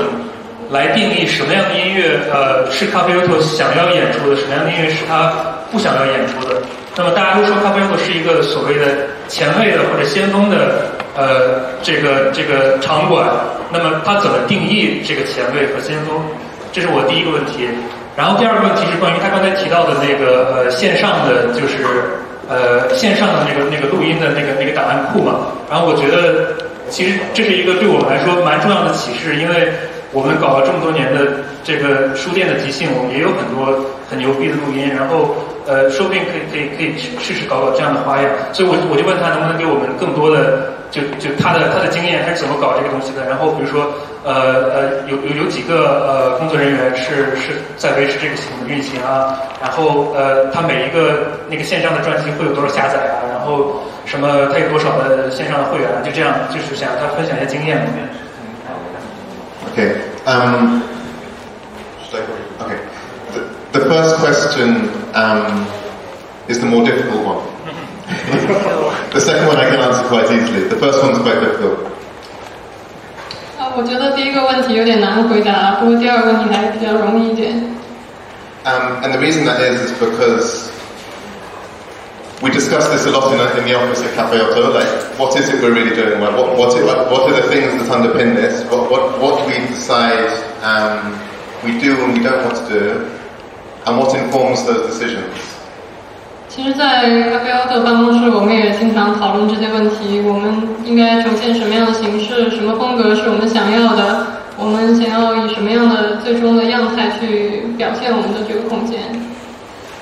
来定义什么样的音乐，呃，是咖啡 Auto 想要演出的，什么样的音乐是他不想要演出的。那么大家都说咖啡 Auto 是一个所谓的前卫的或者先锋的，呃，这个这个场馆。那么它怎么定义这个前卫和先锋？这是我第一个问题。然后第二个问题是关于他刚才提到的那个呃线上的，就是呃线上的那个那个录音的那个那个档案库嘛。然后我觉得其实这是一个对我们来说蛮重要的启示，因为。我们搞了这么多年的这个书店的即兴，我们也有很多很牛逼的录音，然后呃，说不定可以可以可以试试搞搞这样的花样。所以我我就问他能不能给我们更多的就就他的他的经验，他是怎么搞这个东西的。然后比如说呃呃有有有几个呃工作人员是是在维持这个系统的运行啊，然后呃他每一个那个线上的专辑会有多少下载啊，然后什么他有多少的线上的会员，就这样就是想让他分享一下经验。
Okay. Um, should I go? Okay. The, The first question um, is the more difficult one. the second one I can answer quite easily. The first one's quite difficult.
我觉得第一个问题有点难回答，不过第二个问题还比较容易一点。
Um, and the reason that is is because we discuss this a lot in, in the office at Cafe OTO. Like, what is it we're really doing? Well, what, what, it, what are the things that underpin this? What, what, what we decide um, we do and we don't want to do, and what informs those decisions?
其实，在咖啡奥特办公室，我们也经常讨论这些问题。我们应该呈现什么样的形式、什么风格是我们想要的？我们想要以什么样的最终的样态去表现我们的这个空间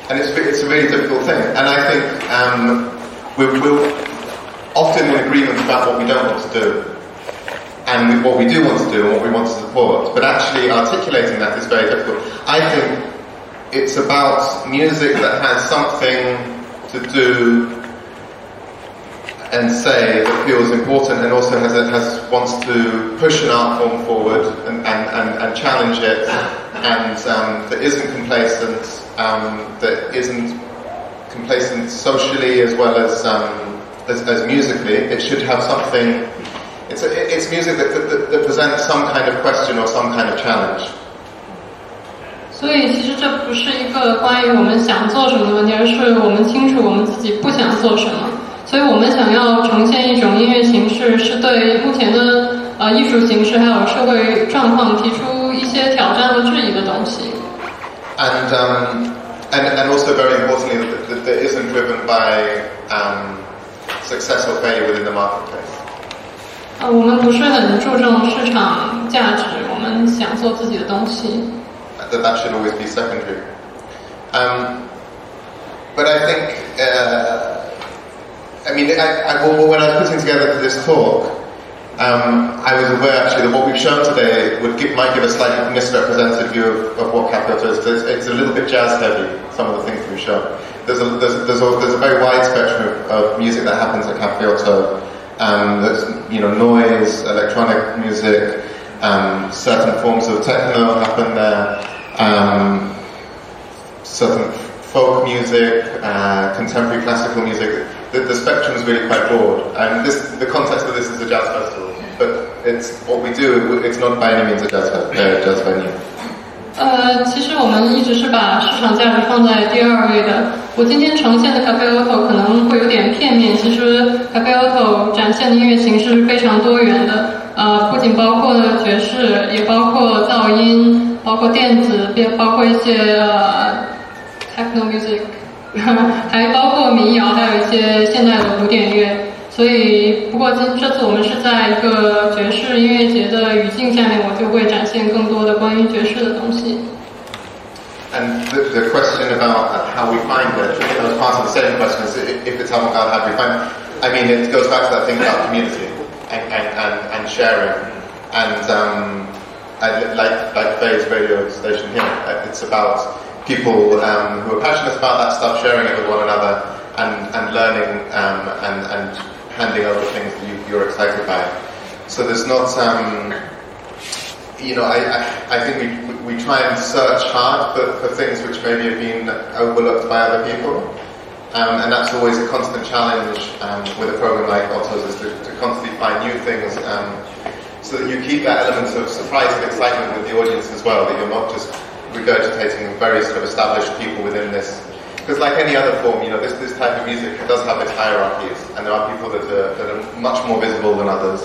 ？And it's, it's a really difficult thing. And I think um we we're often in agreement about what we don't want to do and what we do want to do and what we want to support. But actually articulating that is very difficult. I think it's about music that has something to do and say that feels important and also has, has wants to push an art form forward and, and, and, and challenge it and um, that isn't complacent, um, that isn't complacent socially as well as, um, as, as musically. It should have something, it's, a, it's music that, that, that presents some kind of question or some kind of challenge.
所以，其实这不是一个关于我们想做什么的问题，而是我们清楚我们自己不想做什么。所以我们想要呈现一种音乐形式，是对目前的呃艺术形式还有社会状况提出一些挑战和质疑的东西。
And, um, and, and also very importantly, that, that, isn't driven by um, success or failure within the marketplace.
呃，我们不是很注重市场价值，我们想做自己的东西。
That that should always be secondary. Um, but I think, uh, I mean, I, I, when I was putting together this talk, um, I was aware actually that what we've shown today would give, might give a slightly misrepresented view of, of what Cafe OTO is. It's, it's a little bit jazz heavy, some of the things we've shown. There's a, there's, there's, a, there's a very wide spectrum of, of music that happens at Cafe OTO. Um, there's, you know, noise, electronic music, um, certain forms of techno happen there, um, folk music, uh, contemporary classical music. The, the spectrum is really quite broad. And this, the context of this is a jazz festival, but it's what we do. It's not by any means a jazz, uh, jazz venue.
Uh, 呃，其实我们一直是把市场价值放在第二位的。我今天呈现的 Cafe OTO 可能会有点片面，其实 Cafe OTO 展现的音乐形式是非常多元的。呃，不仅包括了爵士，也包括噪音，包括电子，也包括一些呃 techno music，还包括民谣，还有一些现代的古典乐。所以，不过今这次我们是在一个爵士音乐节的语境下面，我就会展现更多的关于爵士的东西。
And the, the question about how we find it, I think that was part of the same question, is if it's avant-garde, how do we find? I mean, it goes back to that thing about community and, and, and, and sharing. And um, like, like Faye's radio station here, uh, it's about people um, who are passionate about that stuff, sharing it with one another and, and learning um, and, and handing over things that you, you're excited by. So there's not... Um, you know, I, I, I think we, we try and search hard for, for things which maybe have been overlooked by other people. Um, and that's always a constant challenge um, with a program like OTO's is to, to constantly find new things um, so that you keep that element of surprise and excitement with the audience as well, that you're not just regurgitating very sort of established people within this. Because like any other form, you know, this, this type of music does have its hierarchies, and there are people that are, that are much more visible than others.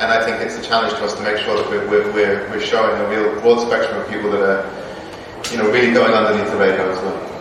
And I think it's a challenge to us to make sure that we're, we're, we're, we're showing a real broad spectrum of people that are, you know, really going underneath the radar as well.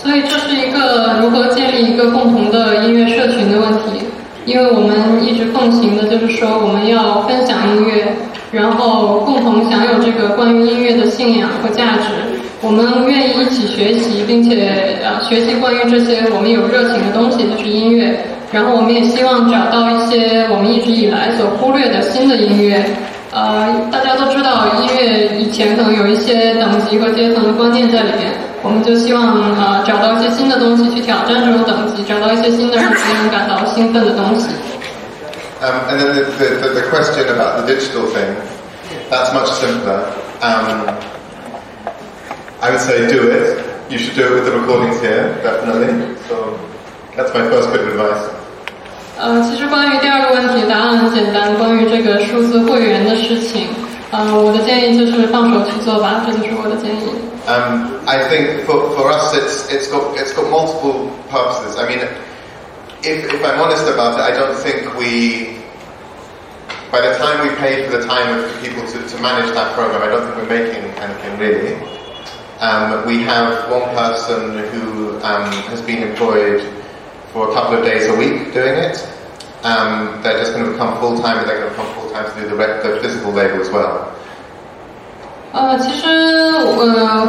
所以这是一个如何建立一个共同的音乐社群的问题，因为我们一直奉行的就是说我们要分享音乐，然后共同享有这个关于音乐的信仰和价值。我们愿意一起学习，并且呃学习关于这些我们有热情的东西，就是音乐。然后我们也希望找到一些我们一直以来所忽略的新的音乐。呃，大家都知道音乐以前可能有一些等级和阶层的观念在里面，我们就希望呃找到一些新的东西去挑战这种等级，找到一些新的让别人感到兴奋的东西。
Um, and then the, the, the, question about the digital thing, that's much simpler. Um, I would say do it. You should do it with the recordings here, definitely. So that's my first bit of advice.
呃，其实关于第二个问题，答案很简单。关于这个数字会员的事情，呃，我的建议就是放手去做吧，这就是我的建议。
Um, I think for, for us, it's it's got it's got multiple purposes. I mean, if if I'm honest about it, I don't think we. By the time we pay for the time of people to, to manage that program, I don't think we're making anything really. Um, we have one person who um, has been employed for a couple of days a week doing it. Um, they're just going to become full time, but they're going to become full time to do the, the physical labor as well.
呃，其实呃，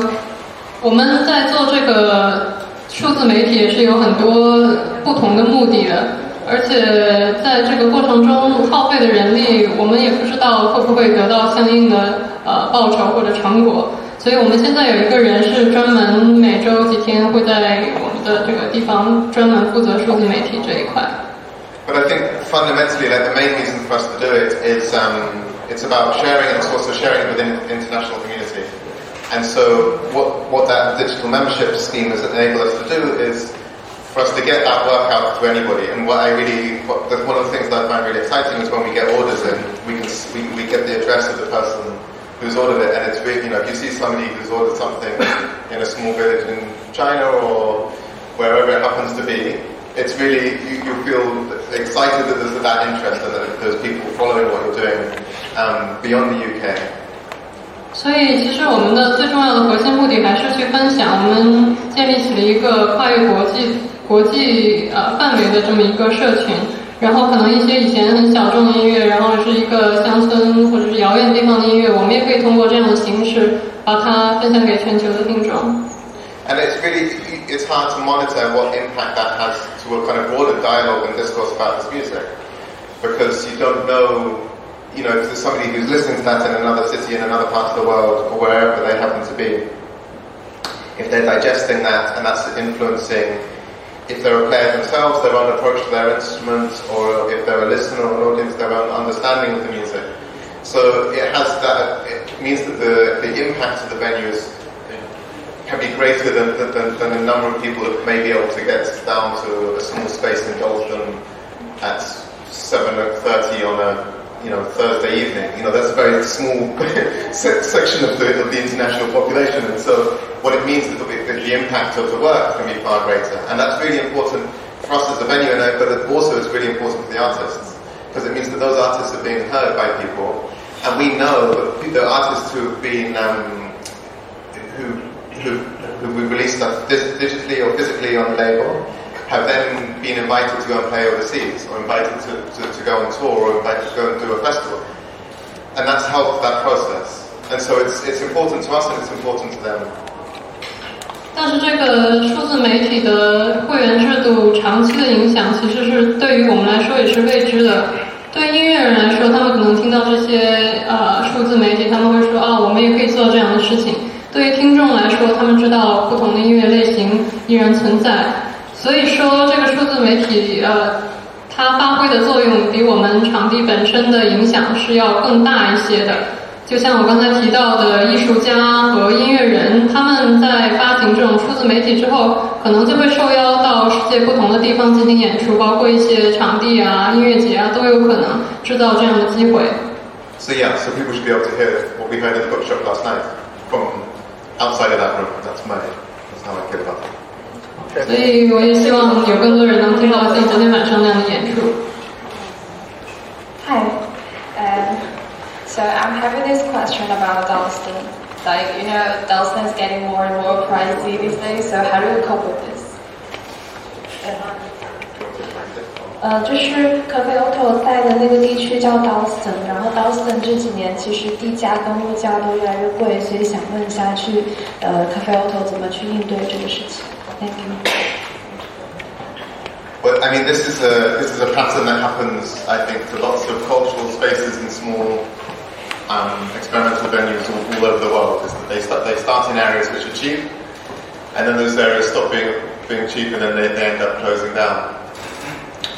我们在做这个数字媒体也是有很多不同的目的的，而且在这个过程中耗费的人力，我们也不知道会不会得到相应的呃报酬或者成果。所以我们现在有一个人是专门每周几天会在我们的这个地方专门负责数字媒体这一块。
But I think fundamentally, like the main reason for us to do it is it's about sharing, and it's also sharing it within the international community. And so, what what that digital membership scheme has enabled us to do is for us to get that work out to anybody. And what I really, what, that's one of the things that I find really exciting is when we get orders in, we can we, we get the address of the person who's ordered it, and it's really, you know, if you see somebody who's ordered something in a small village in China or wherever it happens to be, it's really you, you feel excited that there's that interest and that there's people following what you're doing um, beyond the UK.
所以，其实我们的最重要的核心目的还是去分享。我们建立起了一个跨越国际、国际呃范围的这么一个社群，然后可能一些以前很小众的音乐，然后是一个乡村或者是遥远地方的音乐，我们也可以通过这样的形式把它分享给全球的听众。
And it's really it's hard to monitor what impact that has to a kind of broader dialogue and discourse about this music because you don't know, you know, if there's somebody who's listening to that in another city in another part of the world or wherever they happen to be, if they're digesting that and that's influencing if they're a player themselves, their own approach to their instrument, or if they're a listener or an audience, their own understanding of the music. So it has that. It means that the the impact of the venues can be greater than, than, than the number of people that may be able to get down to a small space in Dalston at 7.30 on a you know, Thursday evening. You know, that's a very small section of the, of the international population. And so what it means is that the, the impact of the work can be far greater. And that's really important for us as a venue, and, uh, but it also is really important for the artists. Because it means that those artists are being heard by people. And we know that the artists who have been um, who, who, who we release stuff digitally or physically on label have then been invited to go and play overseas or invited to, to, to go on tour or invited to go and do a festival. And that's helped that process. And so it's, it's important to us and it's important to them.
但是这个数字媒体的会员制度长期的影响，其实是对于我们来说也是未知的。对音乐人来说，他们可能听到这些呃数字媒体，他们会说啊，我们也可以做这样的事情。对于听众来说，他们知道不同的音乐类型依然存在，所以说这个数字媒体呃，它发挥的作用比我们场地本身的影响是要更大一些的。就像我刚才提到的，艺术家和音乐人，他们在发行这种数字媒体之后，可能就会受邀到世界不同的地方进行演出，包括一些场地啊、音乐节啊，都有可能制造这样的机会。
So yeah, so people should be able to hear what we heard in the bookshop last night from outside of that room. That's my, that's how I feel about it.
所以我也希望有更多人能听到自己昨天晚上那样的演出。
Hi. Um, so I'm having this question about Dalston. Like, you know, Dalston is getting more and more pricey these days, so how do you cope with this?
呃，就是 Cafe Otto 在的那个地区叫 Dalston，然后 Dalston 这几年其实地价跟物价都越来越贵，所以想问一下去呃 Cafe Otto 怎么去应对这个事情
Well, I mean, this is a this is a pattern that happens, I think, to lots of cultural spaces and small um, experimental venues all, all over the world. Is that they start they start in areas which are cheap, and then those areas stop being being cheap, and then they, they end up closing down.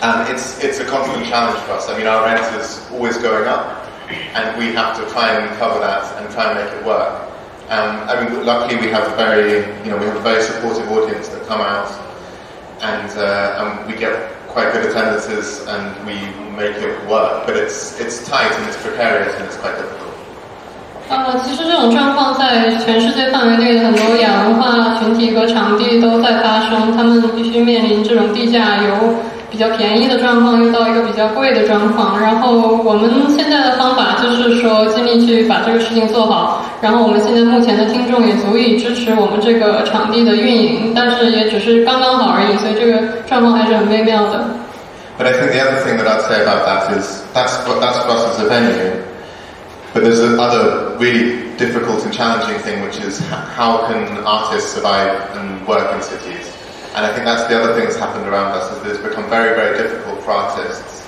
And it's it's a constant challenge for us. I mean, our rent is always going up, and we have to try and cover that and try and make it work. Um, I mean, luckily we have a very, you know, we have a very supportive audience that come out, and uh, and we get quite good attendances, and we make it work. But it's it's tight and it's precarious and it's quite difficult.
呃，其实这种状况在全世界范围内的很多亚文化群体和场地都在发生，他们必须面临这种地价由 比较便宜的状况又到一个比较贵的状况。然后我们现在的方法就是说尽力去把这个事情做好。然后我们现在目前的听众也足以支持我们这个场地的运营，但是也只是刚刚好而已，所以这个状况还是很微妙的。
But I think the other thing that I'd say about that is that's what that's for us as a venue. But there's another really difficult and challenging thing, which is how can artists survive and work in cities? And I think that's the other thing that's happened around us is that it's become very, very difficult for artists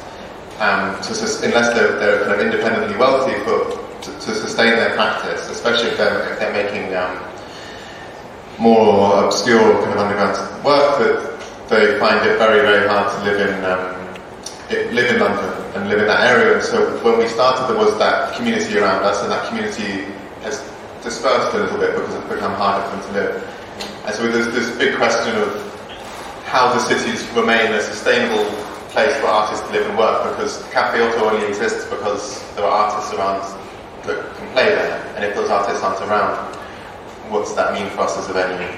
um, to unless they're, they're kind of independently wealthy to, to sustain their practice, especially if they're if they're making um, more obscure kind of underground work that they find it very, very hard to live in um, live in London and live in that area. And so when we started, there was that community around us, and that community has dispersed a little bit because it's become harder for them to live. And so there's this big question of how do cities remain a sustainable place for artists to live and work? Because Cafe OTO only exists because there are artists around that can play there. And if those artists aren't around, what's that mean for us as a venue?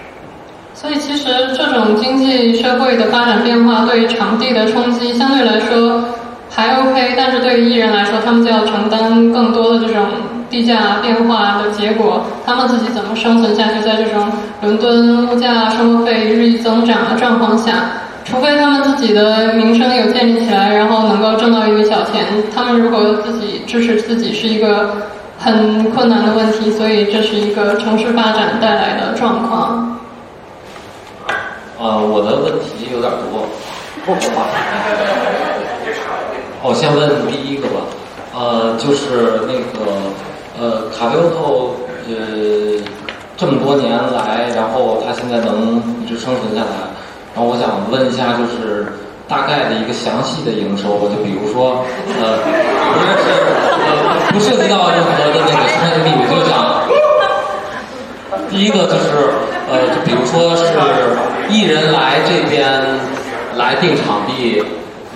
所以，其实这种经济社会的发展变化对于场地的冲击相对来说还 OK，但是对于艺人来说，他们就要承担更多的这种地价变化的结果，他们自己怎么生存下去？在这种伦敦物价、生活费日益增长的状况下，除非他们自己的名声有建立起来，然后能够挣到一笔小钱，他们如果自己支持自己是一个很困难的问题，所以这是一个城市发展带来的状况。
呃，我的问题有点多。我先问第一个吧，呃，就是那个呃，卡菲欧透呃这么多年来，然后它现在能一直生存下来，然后我想问一下，就是大概的一个详细的营收，就比如说呃，不是是呃不涉及到任何的那个商业秘密，就想。第一个就是，呃，就比如说是艺人来这边来定场地，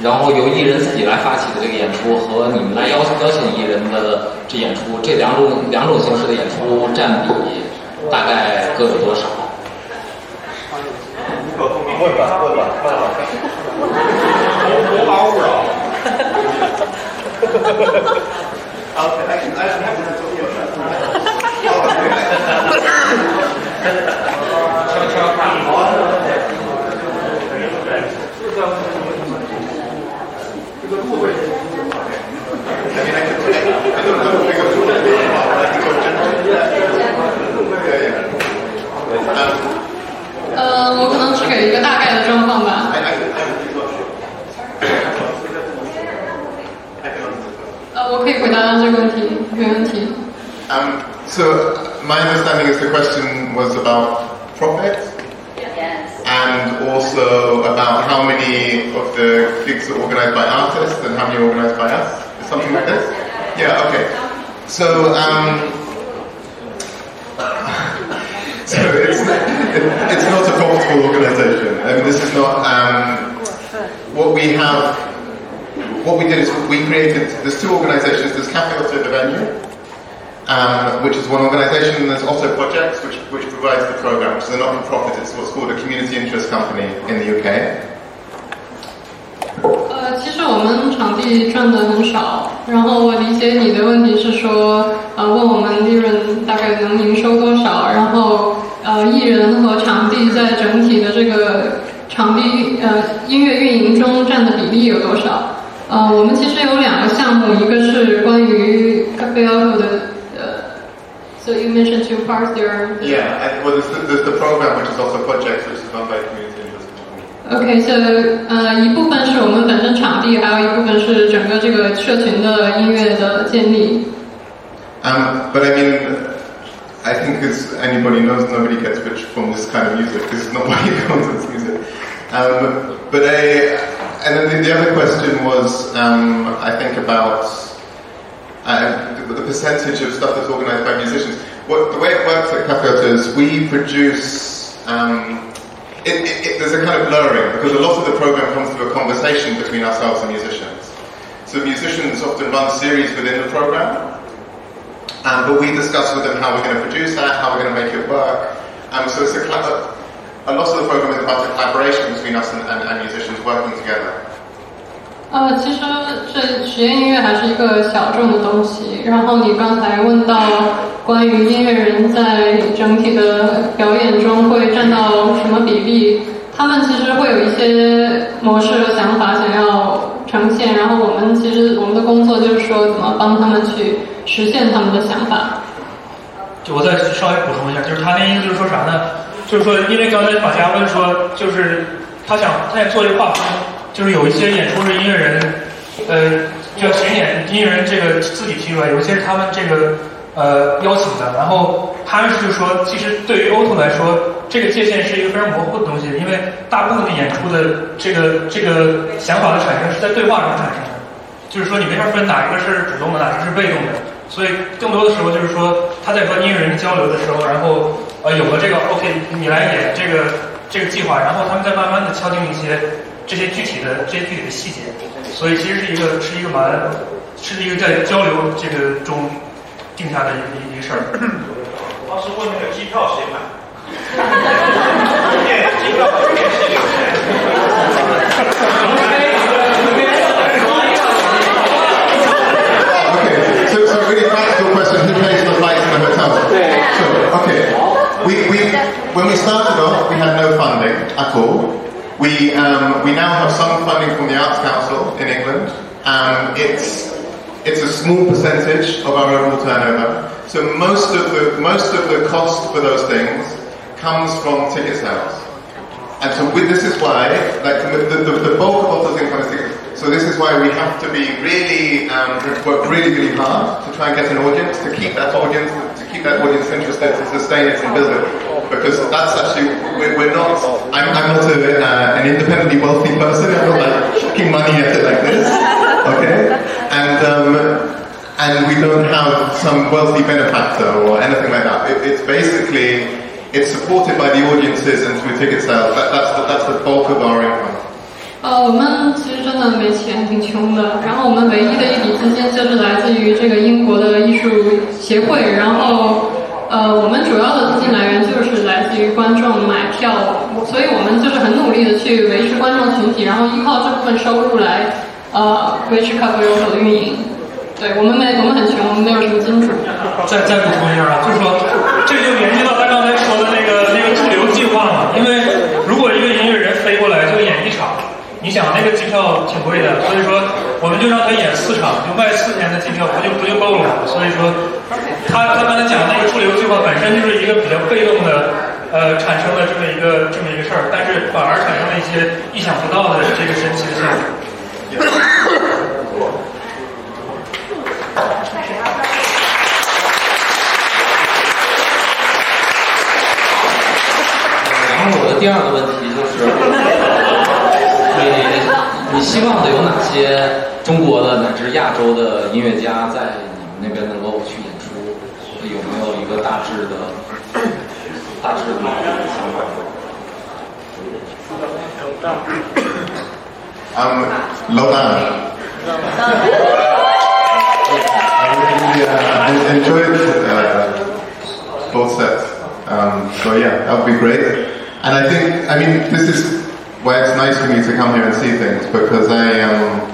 然后由艺人自己来发起的这个演出，和你们来邀请邀请艺人的这演出，这两种两种形式的演出占比大概各有多少？
问吧，问吧，问吧。我把我扰。Okay, I can, I can have that.
呃，我可能只给一个大概的状况吧。呃，我可以回答这个问题，没问题。
Um, so my understanding is the question was about profit and also about how many of the gigs are organized by artists and how many are organized by us. Something like this? Yeah, okay. So, um, so it's, it, it's not a profitable organization. I mean, this is not, um, what we have, what we did is we created, there's two organizations, there's Cafe OTO, the venue, um, which is one organisation, and there's also projects which, which provides the program, which is a not-for-profit. It's what's called a community interest company in the UK.
呃，其实我们场地赚的很少，然后我理解你的问题是说，呃，问我们利润大概能营收多少，然后呃，艺人和场地在整体的这个场地呃音乐运营中占的比例有多少？呃，我们其实有两个项目，一个是关于咖啡 auto 的，呃 ，so you mentioned two parts there.
Yeah, and well, there's the, there's the program, which is also projects, which is run by community interest company.
OK，so 呃，一部分是我们本身场地，还有一部分是整个这个社群的音乐的建立。
Um, but I mean, I think as anybody knows, nobody gets rich from this kind of music. This is not why you go to this music. Um, but I, and then the, the other question was, um, I think about uh, the, the percentage of stuff that's organised by musicians. what, the way it works at Cafe is we produce. Um, it, it, it, there's a kind of blurring because a lot of the program comes through a conversation between ourselves and musicians. So musicians often run series within the program, um, but we discuss with them how we're going to produce that, how we're going to make it work. Um, so it's a, a lot of the program is about a collaboration between us and, and, and musicians working together.
呃，其实这实验音乐还是一个小众的东西。然后你刚才问到关于音乐人在整体的表演中会占到什么比例，他们其实会有一些模式和想法想要呈现，然后我们其实我们的工作就是说怎么帮他们去实现他们的想法。
就我再稍微补充一下，就是他那意思就是说啥呢？就是说，因为刚才马佳问说，就是他想他想做一个划分，就是有一些演出是音乐人，呃，叫巡演音乐人这个自己提出来，有一些是他们这个呃邀请的。然后他们是说，其实对于 Oto 来说，这个界限是一个非常模糊的东西，因为大部分的演出的这个这个想法的产生是在对话中产生的，就是说你没法分哪一个是主动的，哪一个是被动的。所以更多的时候就是说他在和音乐人交流的时候，然后呃有了这个 OK，你来演这个这个计划，然后他们再慢慢的敲定一些这些具体的这些具体的细节。所以其实是一个是一个蛮是一个在交流这个中定下的一个一个事儿。
当时问那个机票谁买？电机票和电视有钱。
Okay, so, so really practical question, who pays for the flights and the hotels? Sure, okay. We, we, when we started off, we had no funding at all. We, um, we now have some funding from the Arts Council in England. Um, it's, it's a small percentage of our overall turnover. So most of the, most of the cost for those things comes from ticket sales. And so with, this is why, like the, the, the, bulk of OTO's income is tickets. So this is why we have to be really, um, work really, really hard to try and get an audience, to keep that audience, keep that audience interested, to sustain it and build it. Because that's actually, we're, we're not, I'm, I'm not a, uh, an independently wealthy person, I'm not like chucking money at it like this, okay? And, um, and we don't have some wealthy benefactor or anything like that. It, it's basically, it's supported by the audiences and through ticket sales. That, that's, the, that's the bulk of our income.
呃，我们其实真的没钱，挺穷的。然后我们唯一的一笔资金就是来自于这个英国的艺术协会。然后，呃，我们主要的资金来源就是来自于观众买票，所以我们就是很努力的去维持观众群体，然后依靠这部分收入来呃维持 Cafe Roto 的运营。对我们没我们很穷，我们没有什么金主。
再再补充一下啊，就是说，这就联系到他刚才说的那个那个驻留计划嘛。因为如果一个音乐人飞过来就演一场，你想那个机票挺贵的，所以说我们就让他演四场，就卖四天的机票，不就不就够了吗？所以说，他他刚才讲那个驻留计划本身就是一个比较被动的，呃，产生了这么一个这么一个事儿，但是反而产生了一些意想不到的这个神奇的效果。
然后我的第二个问题就是，希望的有哪些中国的乃至亚洲的音乐家在你们那边能够去演出？有没有一个大致的、大致的想法
？Um, Lodan. I really uh, en- enjoyed uh, both sets. Um, so yeah, that would be great. And I think, I mean, this is why it's nice for me to come here and see things because I, um,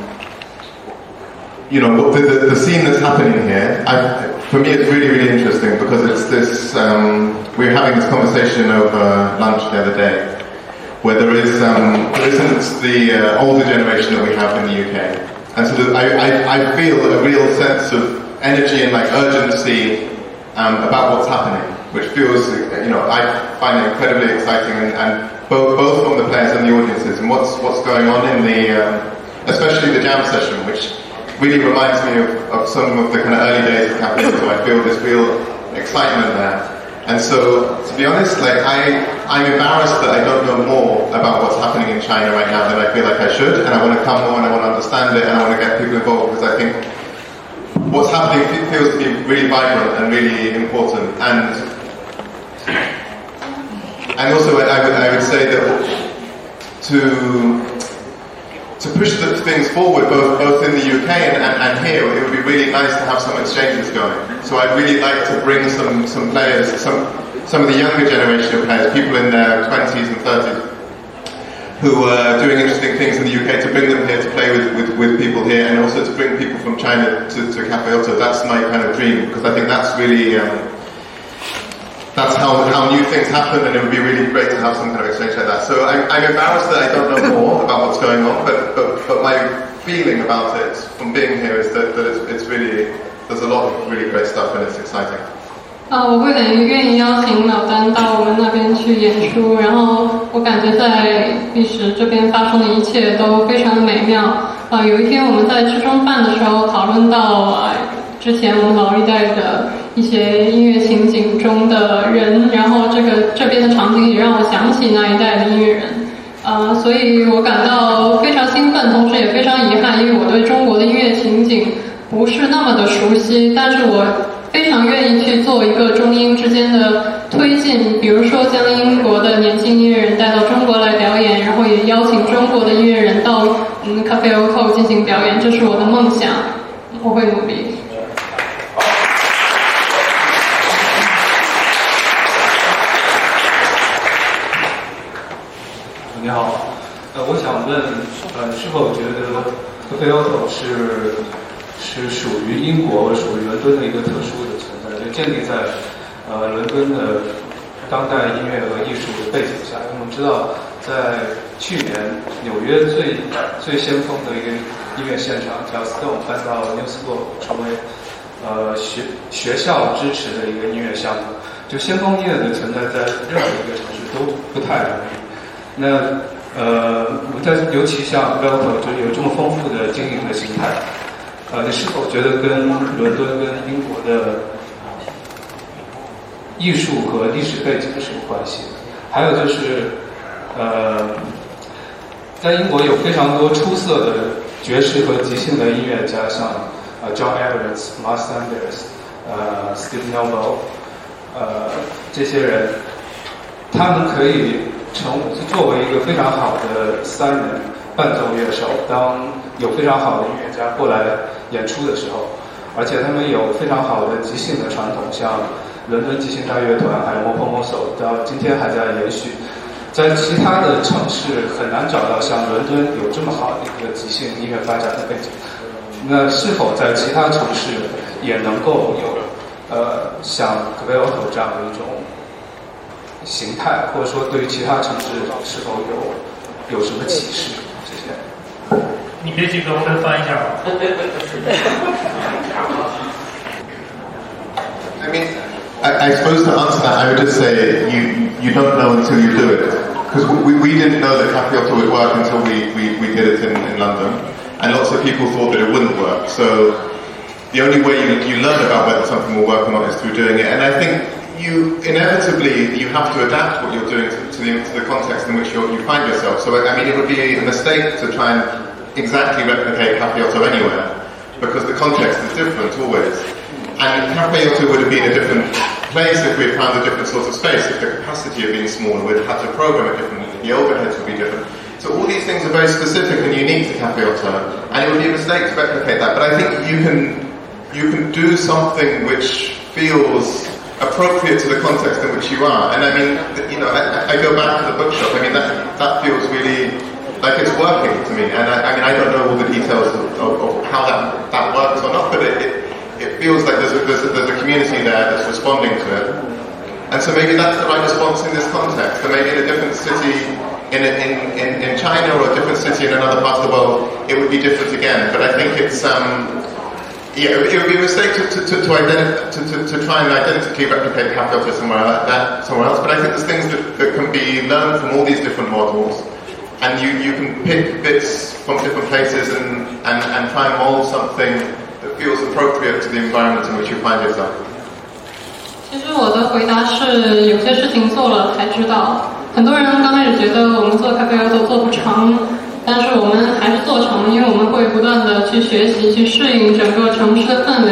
you know, the, the, the scene that's happening here, I, for me it's really, really interesting because it's this, um, we were having this conversation over lunch the other day where there is um, there isn't the uh, older generation that we have in the UK, and so the, I, I, I feel a real sense of energy and like urgency um, about what's happening, which feels you know I find it incredibly exciting, and, and both both from the players and the audiences, and what's what's going on in the um, especially the jam session, which really reminds me of, of some of the kind of early days of Cafe so I feel this real excitement there. And so, to be honest, like I, I'm embarrassed that I don't know more about what's happening in China right now than I feel like I should, and I want to come more and I want to understand it and I want to get people involved because I think what's happening feels to be really vibrant and really important. And and also, I, would I would say that to to push the things forward, both both in the UK and, and, and here, it would be really nice to have some exchanges going. So I'd really like to bring some some players, some some of the younger generation of players, people in their 20s and 30s, who are doing interesting things in the UK, to bring them here to play with, with, with people here, and also to bring people from China to, to Cafe OTO. That's my kind of dream, because I think that's really. Um, that's how, how new things happen, and it would be really great to have some kind of exchange like that. So I'm, I'm embarrassed that I don't know more about what's going on, but, but, but my feeling about it from being here is that, that it's, it's really, there's a lot of really great stuff and it's exciting.
啊，我会很愿意邀请老丹到我们那边去演出，然后我感觉在历史这边发生的一切都非常的美妙。啊，有一天我们在吃中饭的时候讨论到啊，之前我们老一代的 一些音乐情景中的人，然后这个这边的场景也让我想起那一代的音乐人。呃，所以我感到非常兴奋，同时也非常遗憾，因为我对中国的音乐情景不是那么的熟悉，但是我非常愿意去做一个中英之间的推进，比如说将英国的年轻音乐人带到中国来表演，然后也邀请中国的音乐人到嗯 Cafe Oco 进行表演，这是我的梦想，我会努力。
你好，问，呃，是否觉得 Cafe Otto 是是属于英国、属于伦敦的一个特殊的存在，就建立在呃伦敦的当代音乐和艺术的背景下？因为我们知道，在去年纽约最最先锋的一个音乐现场叫 Stone 搬到 New School 成为呃学学校支持的一个音乐项目，就先锋音乐的存在在任何一个城市都不太容易。那呃，我在尤其像 v e l t o 就是有这么丰富的经营的形态，呃，你是否觉得跟伦敦跟英国的艺术和历史背景是有关系？还有就是，呃，在英国有非常多出色的爵士和即兴的音乐家，像呃 John Evans、Miles Sanders、呃 Steve Noble，呃这些人，他们可以。成作为一个非常好的三人伴奏乐手，当有非常好的音乐家过来演出的时候，而且他们有非常好的即兴的传统，像伦敦即兴大乐团还有 Mopo Moso，到今天还在延续。在其他的城市很难找到像伦敦有这么好的一个即兴音乐发展的背景。那是否在其他城市也能够有呃像 c a v e l o 这样的一种？
I mean, I, I suppose to answer that, I would just say you you don't know until you do it. Because we, we didn't know that Cafe OTO would work until we, we, we did it in, in London. And lots of people thought that it wouldn't work. So the only way you, you learn about whether something will work or not is through doing it. And I think you inevitably you have to adapt what you're doing to, to, the, to the context in which you find yourself. So I mean, it would be a mistake to try and exactly replicate Cafe OTO anywhere because the context is different always. And Cafe OTO would have been a different place if we had found a different sort of space. If the capacity had been smaller, we'd have to program it differently. The overheads would be different. So all these things are very specific and unique to Cafe OTO, and it would be a mistake to replicate that. But I think you can you can do something which feels appropriate to the context in which you are. And I mean, you know, I, I go back to the bookshop. I mean, that that feels really like it's working to me. And I, I mean, I don't know all the details of, of, of how that, that works or not, but it, it, it feels like there's a, there's, a, there's a community there that's responding to it. And so maybe that's the right response in this context. And maybe in a different city in, in, in, in China or a different city in another part of the world, it would be different again. But I think it's, um, yeah, it would be a mistake to, to, to, to, to, to, to try and identically replicate Cafe OTO somewhere like that somewhere else, but I think there's things that, that can be learned from all these different models, and you, you can pick bits from different places and, and, and try and mold something that feels appropriate to the environment in which you find yourself.
但是我们还是做成，因为我们会不断的去学习，去适应整个城市的氛围，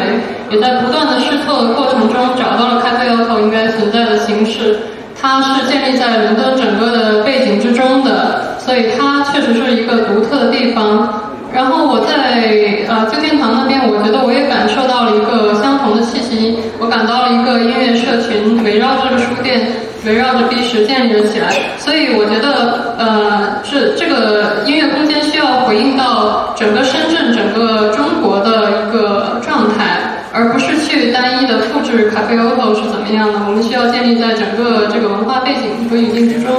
也在不断的试错的过程中找到了咖啡 auto 应该存在的形式。它是建立在伦敦整个的背景之中的，所以它确实是一个独特的地方。然后我在呃旧天堂那边，我觉得我也感受到了一个相同的气息，我感到了一个音乐社群围绕这个书店，围绕着 B 十建立起来。所以我觉得呃是这个音乐空间需要回应到整个深圳、整个中国的一个状态，而不是去单一的复制咖啡 auto 是怎么样的。我们需要建立在整个这个文化背景和语境之中。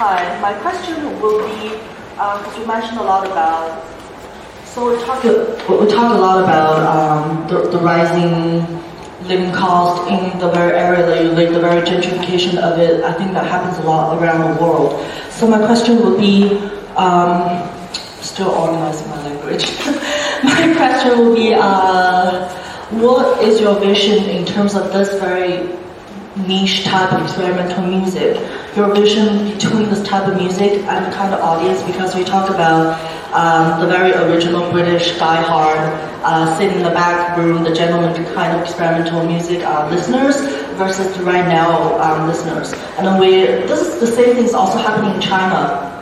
Hi, my question will be, um, you mentioned a lot about, so we talked, we talked a lot about um, the, the rising living cost in the very area that you live, the very gentrification of it. I think that happens a lot around the world. So my question would be, um, still organizing my language. my question would be, uh, what is your vision in terms of this very niche type of experimental music. Your vision between this type of music and the kind of audience, because we talk about um, the very original British die-hard, uh, sit in the back room, the gentleman kind of experimental music uh, listeners versus the right now um, listeners. And then we, this is the same thing is also happening in China.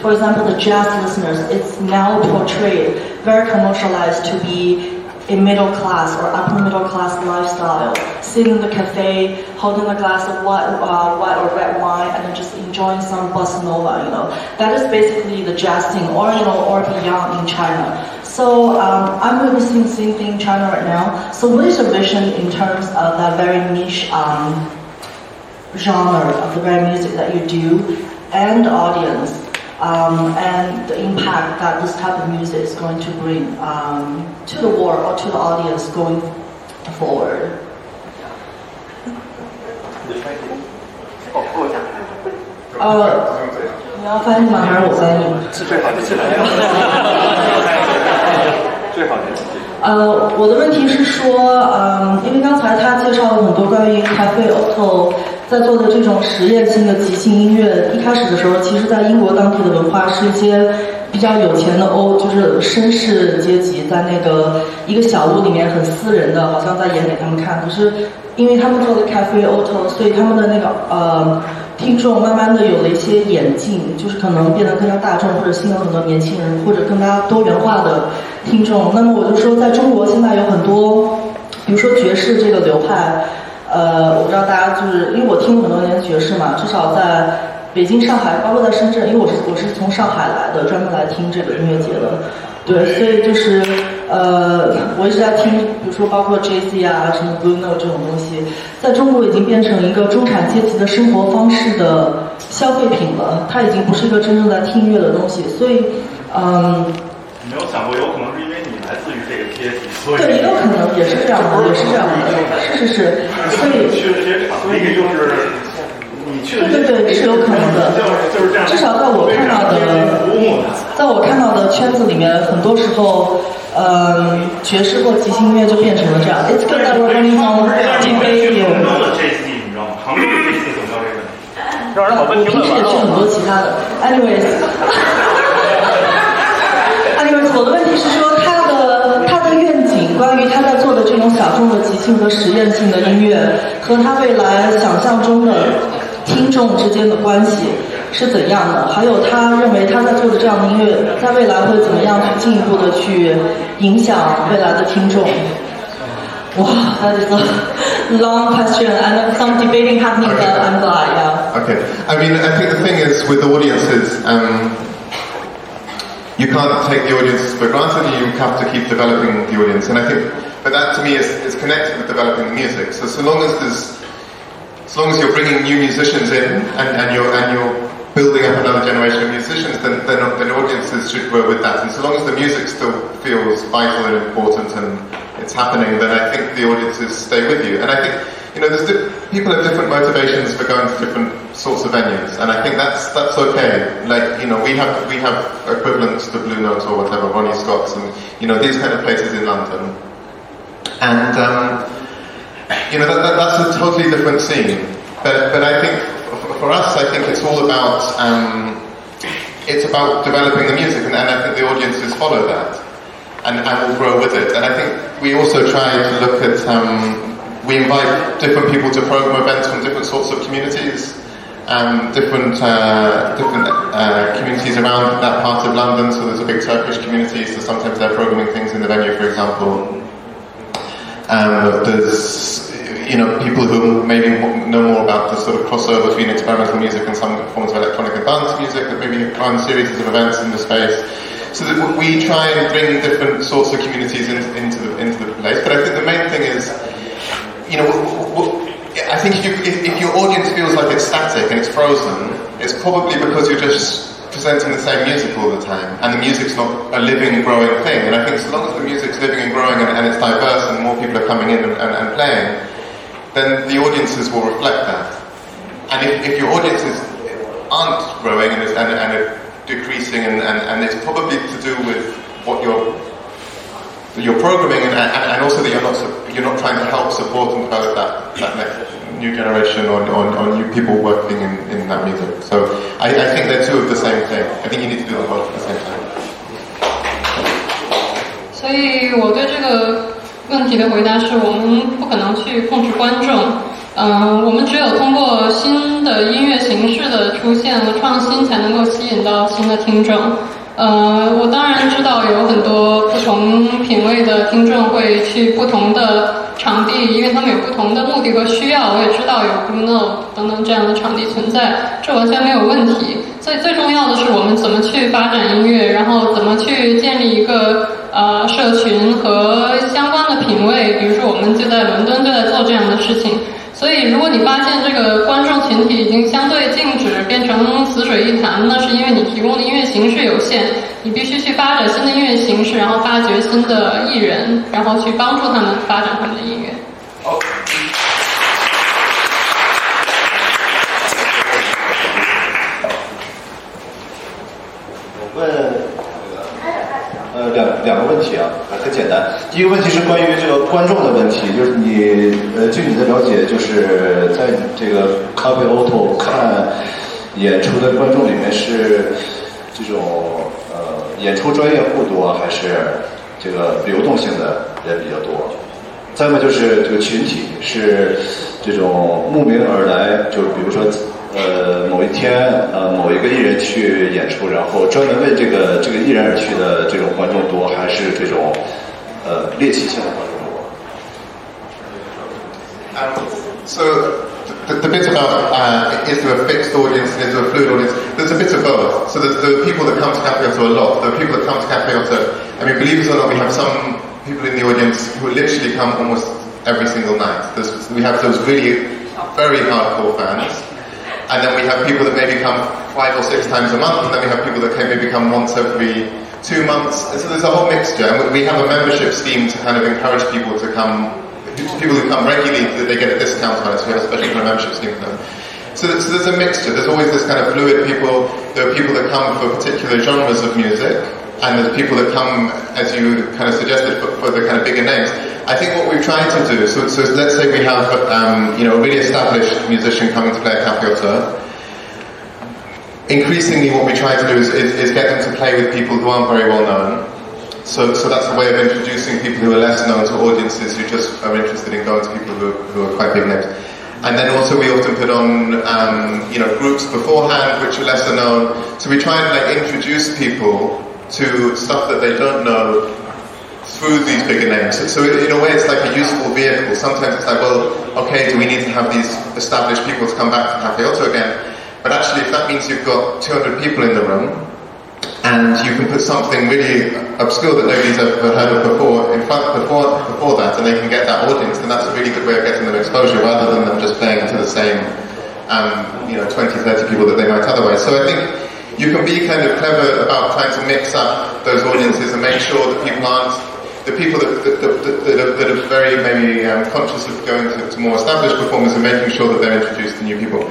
For example, the jazz listeners, it's now portrayed very commercialized to be a middle class or upper middle class lifestyle, sitting in the cafe, holding a glass of white, uh, white or red wine, and then just enjoying some bossa nova. You know, that is basically the jazz thing, or you know, or beyond in China. So um, I'm witnessing the same thing in China right now. So what is your vision in terms of that very niche um, genre of the very music that you do, and audience? um, and the impact that this type of music is going to bring um, to the world or to the audience going forward. Uh, 你要翻译吗？还是我翻译？
是最好的，最好的，最好的。
呃，我的问题是说，嗯、呃，因为刚才他介绍了很多关于咖啡 OTO 在做的这种实验性的即兴音乐。一开始的时候，其实在英国当地的文化是一些比较有钱的欧，就是绅士阶级，在那个一个小屋里面很私人的，好像在演给他们看。可是因为他们做的 Cafe Auto，所以他们的那个呃。听众慢慢的有了一些演进，就是可能变得更加大众，或者吸引了很多年轻人，或者更加多元化的听众。那么我就说，在中国现在有很多，比如说爵士这个流派，呃，我不知道大家就是因为我听了很多年爵士嘛，至少在北京、上海，包括在深圳，因为我是我是从上海来的，专门来听这个音乐节的。对，所以就是呃，我一直在听，比如说包括 J C 啊，什么 Blue Note 这种东西，在中国已经变成一个中产阶级的生活方式的消费品了，它已经不是一个真正在听音乐的东西，所以嗯。
没有想过，有可能是因为你来自于这个阶级，所以
对，也有可能也是这样的，也是这样的，是是是，所以
去的这些场地就是。
对对对，是有可能的。至少在我看到的，在我看到的圈子里面，很多时候，呃，爵士或即兴音乐就变成了这样。It's good that we're on TV.
杭州的 JC 你知道吗？杭州的 JC 怎么叫这个？让人好问题
平时也去很多其他的。Anyways，anyways，我的问题是说他的他的愿景，关于他在做的这种小众的即兴和实验性的音乐，和他未来想象中的。听众之间的关系是怎样的？还有他认为他在做的这样的音乐，在未来会怎么样去进一步的去影响未来的听众？哇，that is a long question and some debating happening, but I'm glad, yeah.
Okay, I mean, I think the thing is with audiences, um, you can't take the audience for granted. You have to keep developing the audience, and I think, but that to me is, is connected with developing the music. So so long as there's as long as you're bringing new musicians in and, and you're and you're building up another generation of musicians, then then, then audiences should grow with that. And so long as the music still feels vital and important and it's happening, then I think the audiences stay with you. And I think you know there's di- people have different motivations for going to different sorts of venues, and I think that's that's okay. Like you know we have we have equivalents to Blue Note or whatever, Ronnie Scott's, and you know these kind of places in London, and. Um, you know, that, that, that's a totally different scene. But, but I think, for, us, I think it's all about, um, it's about developing the music, and, and I think the audiences follow that, and, and will grow with it. And I think we also try to look at, um, we invite different people to program events from different sorts of communities, um, different uh, different uh, communities around that part of London. So there's a big Turkish community, so sometimes they're programming things in the venue, for example. Um, there's you know people who maybe know more about the sort of crossover between experimental music and some forms of electronic and dance music that maybe run series of events in the space. So that we try and bring different sorts of communities in, into the into the place. But I think the main thing is, you know, I think if, you, if, if your audience feels like it's static and it's frozen, it's probably because you're just presenting the same music all the time, and the music's not a living, growing thing. And I think as long as the music's living and growing and, and it's diverse and more people are coming in and, and, and playing, then the audiences will reflect that. And if, if your audiences aren't growing and, and, and decreasing, and, and, and it's probably to do with what you're you're programming, and, and, and also that you're not you're not trying to help support and develop that, that new generation or, or, or new people working in, in that music. So I, I think they're two of the same thing. I think you need to do them both at the same time.
所以我对这个问题的回答是我们不可能去控制观众，嗯、我们只有通过新的音乐形式的出现和创新，才能够吸引到新的听众。呃，我当然知道有很多不同品味的听众会去不同的场地，因为他们有不同的目的和需要。我也知道有 blue no 等等这样的场地存在，这完全没有问题。所以最重要的是我们怎么去发展音乐，然后怎么去建立一个呃社群和相关的品味。比如说，我们就在伦敦就在做这样的事情。所以，如果你发现这个观众群体已经相对静止，变成死水一潭，那是因为你提供的音乐形式有限。你必须去发展新的音乐形式，然后发掘新的艺人，然后去帮助他们发展他们的音乐
问，呃，两个问题啊，很简单。第一个问题是关于这个观众的问题，就是你，呃，据你的了解，就是在这个 Cafe Auto 看演出的观众里面是这种呃演出专业户多，还是这个流动性的人比较多？再么就是这个群体是这种慕名而来，就是比如说呃某一天呃某一个艺人去演出，然后专门为这个这个艺人而去的这种观众多，还是这种呃猎奇性的观众多
？Um, so The, the, bit about uh, is there a fixed audience and is there a fluid audience? There's a bit of both. So there's the people that come to Cafe OTO a lot. There are people that come to Cafe OTO. I mean, believe it or not, we have some people in the audience who literally come almost every single night. There's, we have those really very hardcore fans. And then we have people that maybe come five or six times a month, and then we have people that maybe come once every two months. And so there's a whole mixture. And we have a membership scheme to kind of encourage people to come people who come regularly, they get a discount on it, so we have a special kind of membership scheme for them. So, so there's a mixture. There's always this kind of fluid people. There are people that come for particular genres of music, and there's people that come, as you kind of suggested, for, for the kind of bigger names. I think what we've tried to do, so, so let's say we have, um, you know, a really established musician coming to play at Cafe OTO. Increasingly, what we try to do is, is, is get them to play with people who aren't very well known. So, so that's a way of introducing people who are less known to audiences who just are interested in going to people who, who are quite big names. And then also we often put on, um, you know, groups beforehand which are lesser known. So we try and like introduce people to stuff that they don't know through these bigger names. So, in a way it's like a useful vehicle. Sometimes it's like, well, okay, do we need to have these established people to come back to Cafe OTO again? But actually if that means you've got 200 people in the room, and you can put something really obscure that nobody's ever heard of before in front before before that, and they can get that audience, then that's a really good way of getting them exposure rather than them just playing to the same, um, you know, 20, 30 people that they might otherwise. So I think you can be kind of clever about trying to mix up those audiences and make sure that people aren't the people that, that, that, that, are, very maybe um, conscious of going to, to more established performers and making sure that they're introduced to new people.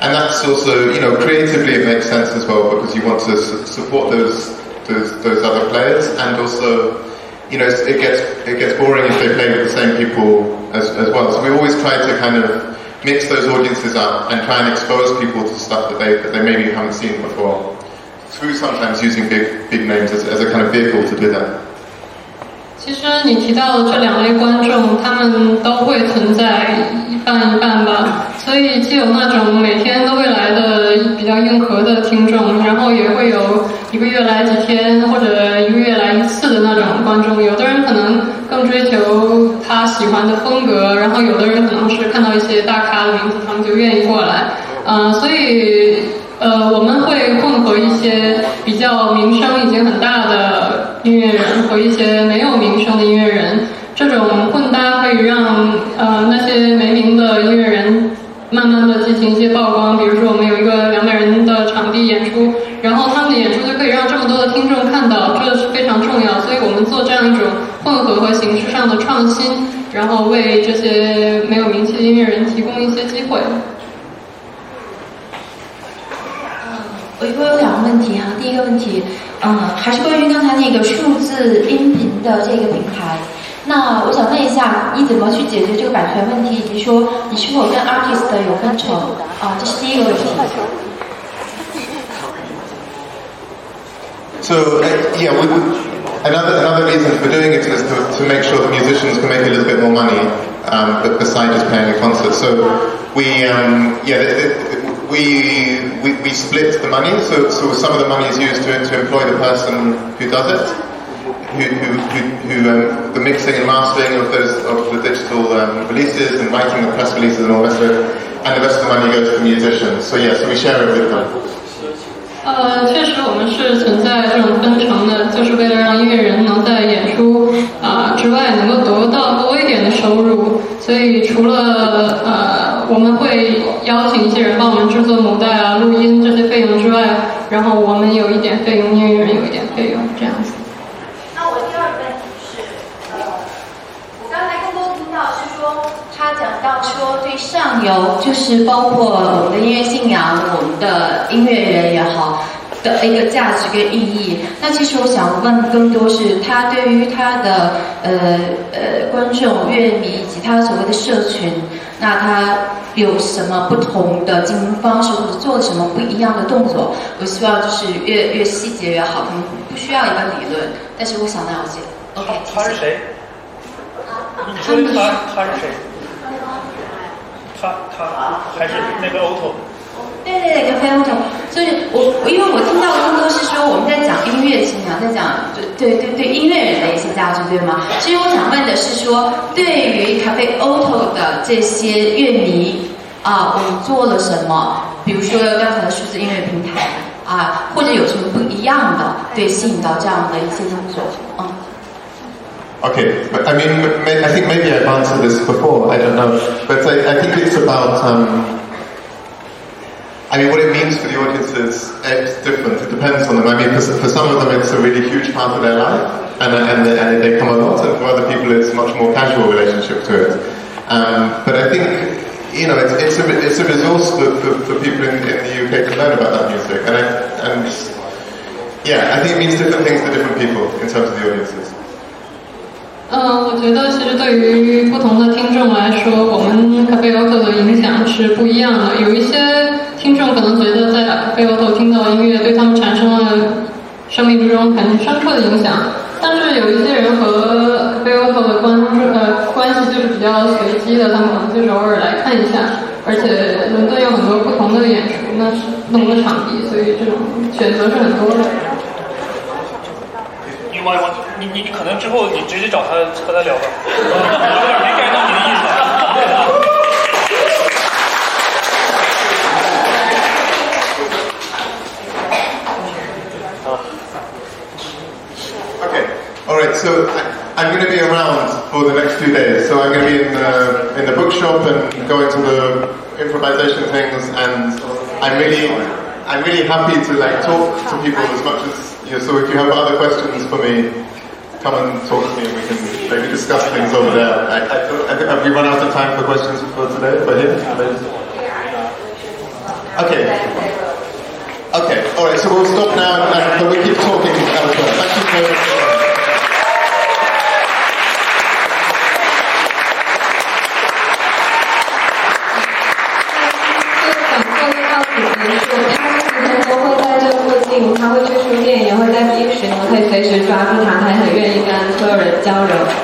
And that's also, you know, creatively it makes sense as well because you want to su- support those, those those other players and also you know, it gets it gets boring if they play with the same people as, as well. So we always try to kind of mix those audiences up and try and expose people to stuff that they that they maybe haven't seen before. Through sometimes using big big names as, as a kind of vehicle to do that.
其实你提到的这两类观众，他们都会存在一半一半吧。所以既有那种每天都会来的比较硬核的听众，然后也会有一个月来几天或者一个月来一次的那种观众。有的人可能更追求他喜欢的风格，然后有的人可能是看到一些大咖的名字，他们就愿意过来。嗯、所以呃，我们会混合一些比较名声已经很大的音乐人和一些没有名声的音乐人，这种混搭可以让呃那些没名的音乐人慢慢的进行一些曝光。比如说，我们有一个两百人的场地演出，然后他们的演出就可以让这么多的听众看到，这是非常重要。所以我们做这样一种混合和形式上的创新，然后为这些没有名气的音乐人提供一些机会。
我一共有两个问题哈，第一个问题，嗯，还是关于刚才那个数字音频的这个平台。那我想问一下，你怎么去解决这个版权问题，以及说你是否跟 artist 有分成？啊，这是第一个问题。
So yeah, we we, another another reason for doing it is to, to make sure the musicians can make a little bit more money, um, but besides just playing a concert. So we um, yeah the, the, we, we we split the money. So so some of the money is used to, to employ the person who does it, who who, who, who um, the mixing and mastering of those of the digital um, releases and writing the press releases and all the rest of it, and the rest of the money goes to musicians. So yeah, so we share it with them.
呃，确实，我们是存在这种分成的，就是为了让音乐人能在演出啊、之外能够得到多一点的收入。所以除了呃，我们会 邀请一些人帮我们制作母带啊、录音这些费用之外，然后我们有一点费用，音乐人有一点费用，这样子。
那我第二个问题是，呃，我刚才更多听到是说，他讲到说对上游，就是包括我们的音乐信仰，我们的音乐人也好的一个价值跟意义。那其实我想问更多是他对于他的呃呃观众、乐迷以及他所谓的社群，那他有什么不同的进攻方式，或者做了什么不一样的动作？我希望就是越越细节越好，可能不需要一个理论，但是我想了解。OK，
他是谁？你说的他他是谁？他他还是那个 Otto？
对对对，跟 f a m 所以我因为我听到更多是说我们在讲音乐信仰，在讲对对对对音乐人的一些价值，对吗？其实我想问的是说，对于咖啡 Auto 的这些乐迷啊，我们做了什么？比如说刚才的数字音乐平台啊，或者有什么不一样的，对吸引到这样的一些动作？嗯。
Okay, but I mean, may, I think maybe I've answered this before. I don't know, but I, I think it's about. Um, I mean, what it means for the audience is it's different. It depends on them. I mean, for, for some of them, it's a really huge part of their life, and and, and they come a lot. And for other people, it's much more casual relationship to it. Um, but I think you know, it's, it's a it's a resource for, for, for people in, in the UK to learn about that music, and I, and yeah, I think it means different things to different people in terms of the audiences.
嗯，我觉得其实对于不同的听众来说，我们咖啡 auto 的影响是不一样的。有一些听众可能觉得在咖啡屋听到音乐对他们产生了生命之中很深刻的影响，但是有一些人和咖啡屋的关呃关系就是比较随机的，他们可能就是偶尔来看一下。而且伦敦有很多不同的演出，那是不同的场地，所以这种选择是很多的。
你我我你你你可能之后你直接找他和他聊吧，有点没 get 到你的意思。
Okay. All right. So I- I'm going to be around for the next few days. So I'm going to be in the in the bookshop and going to the improvisation things, and I'm really I'm really happy to like talk to people as much as know, So if you have other questions for me, come and talk to me, and we can maybe discuss things over there. I, I, I think have we run out of time for questions for today? For him? Okay. Okay. All right. So we'll stop now, and, and we keep talking. Thank you very
Mauro.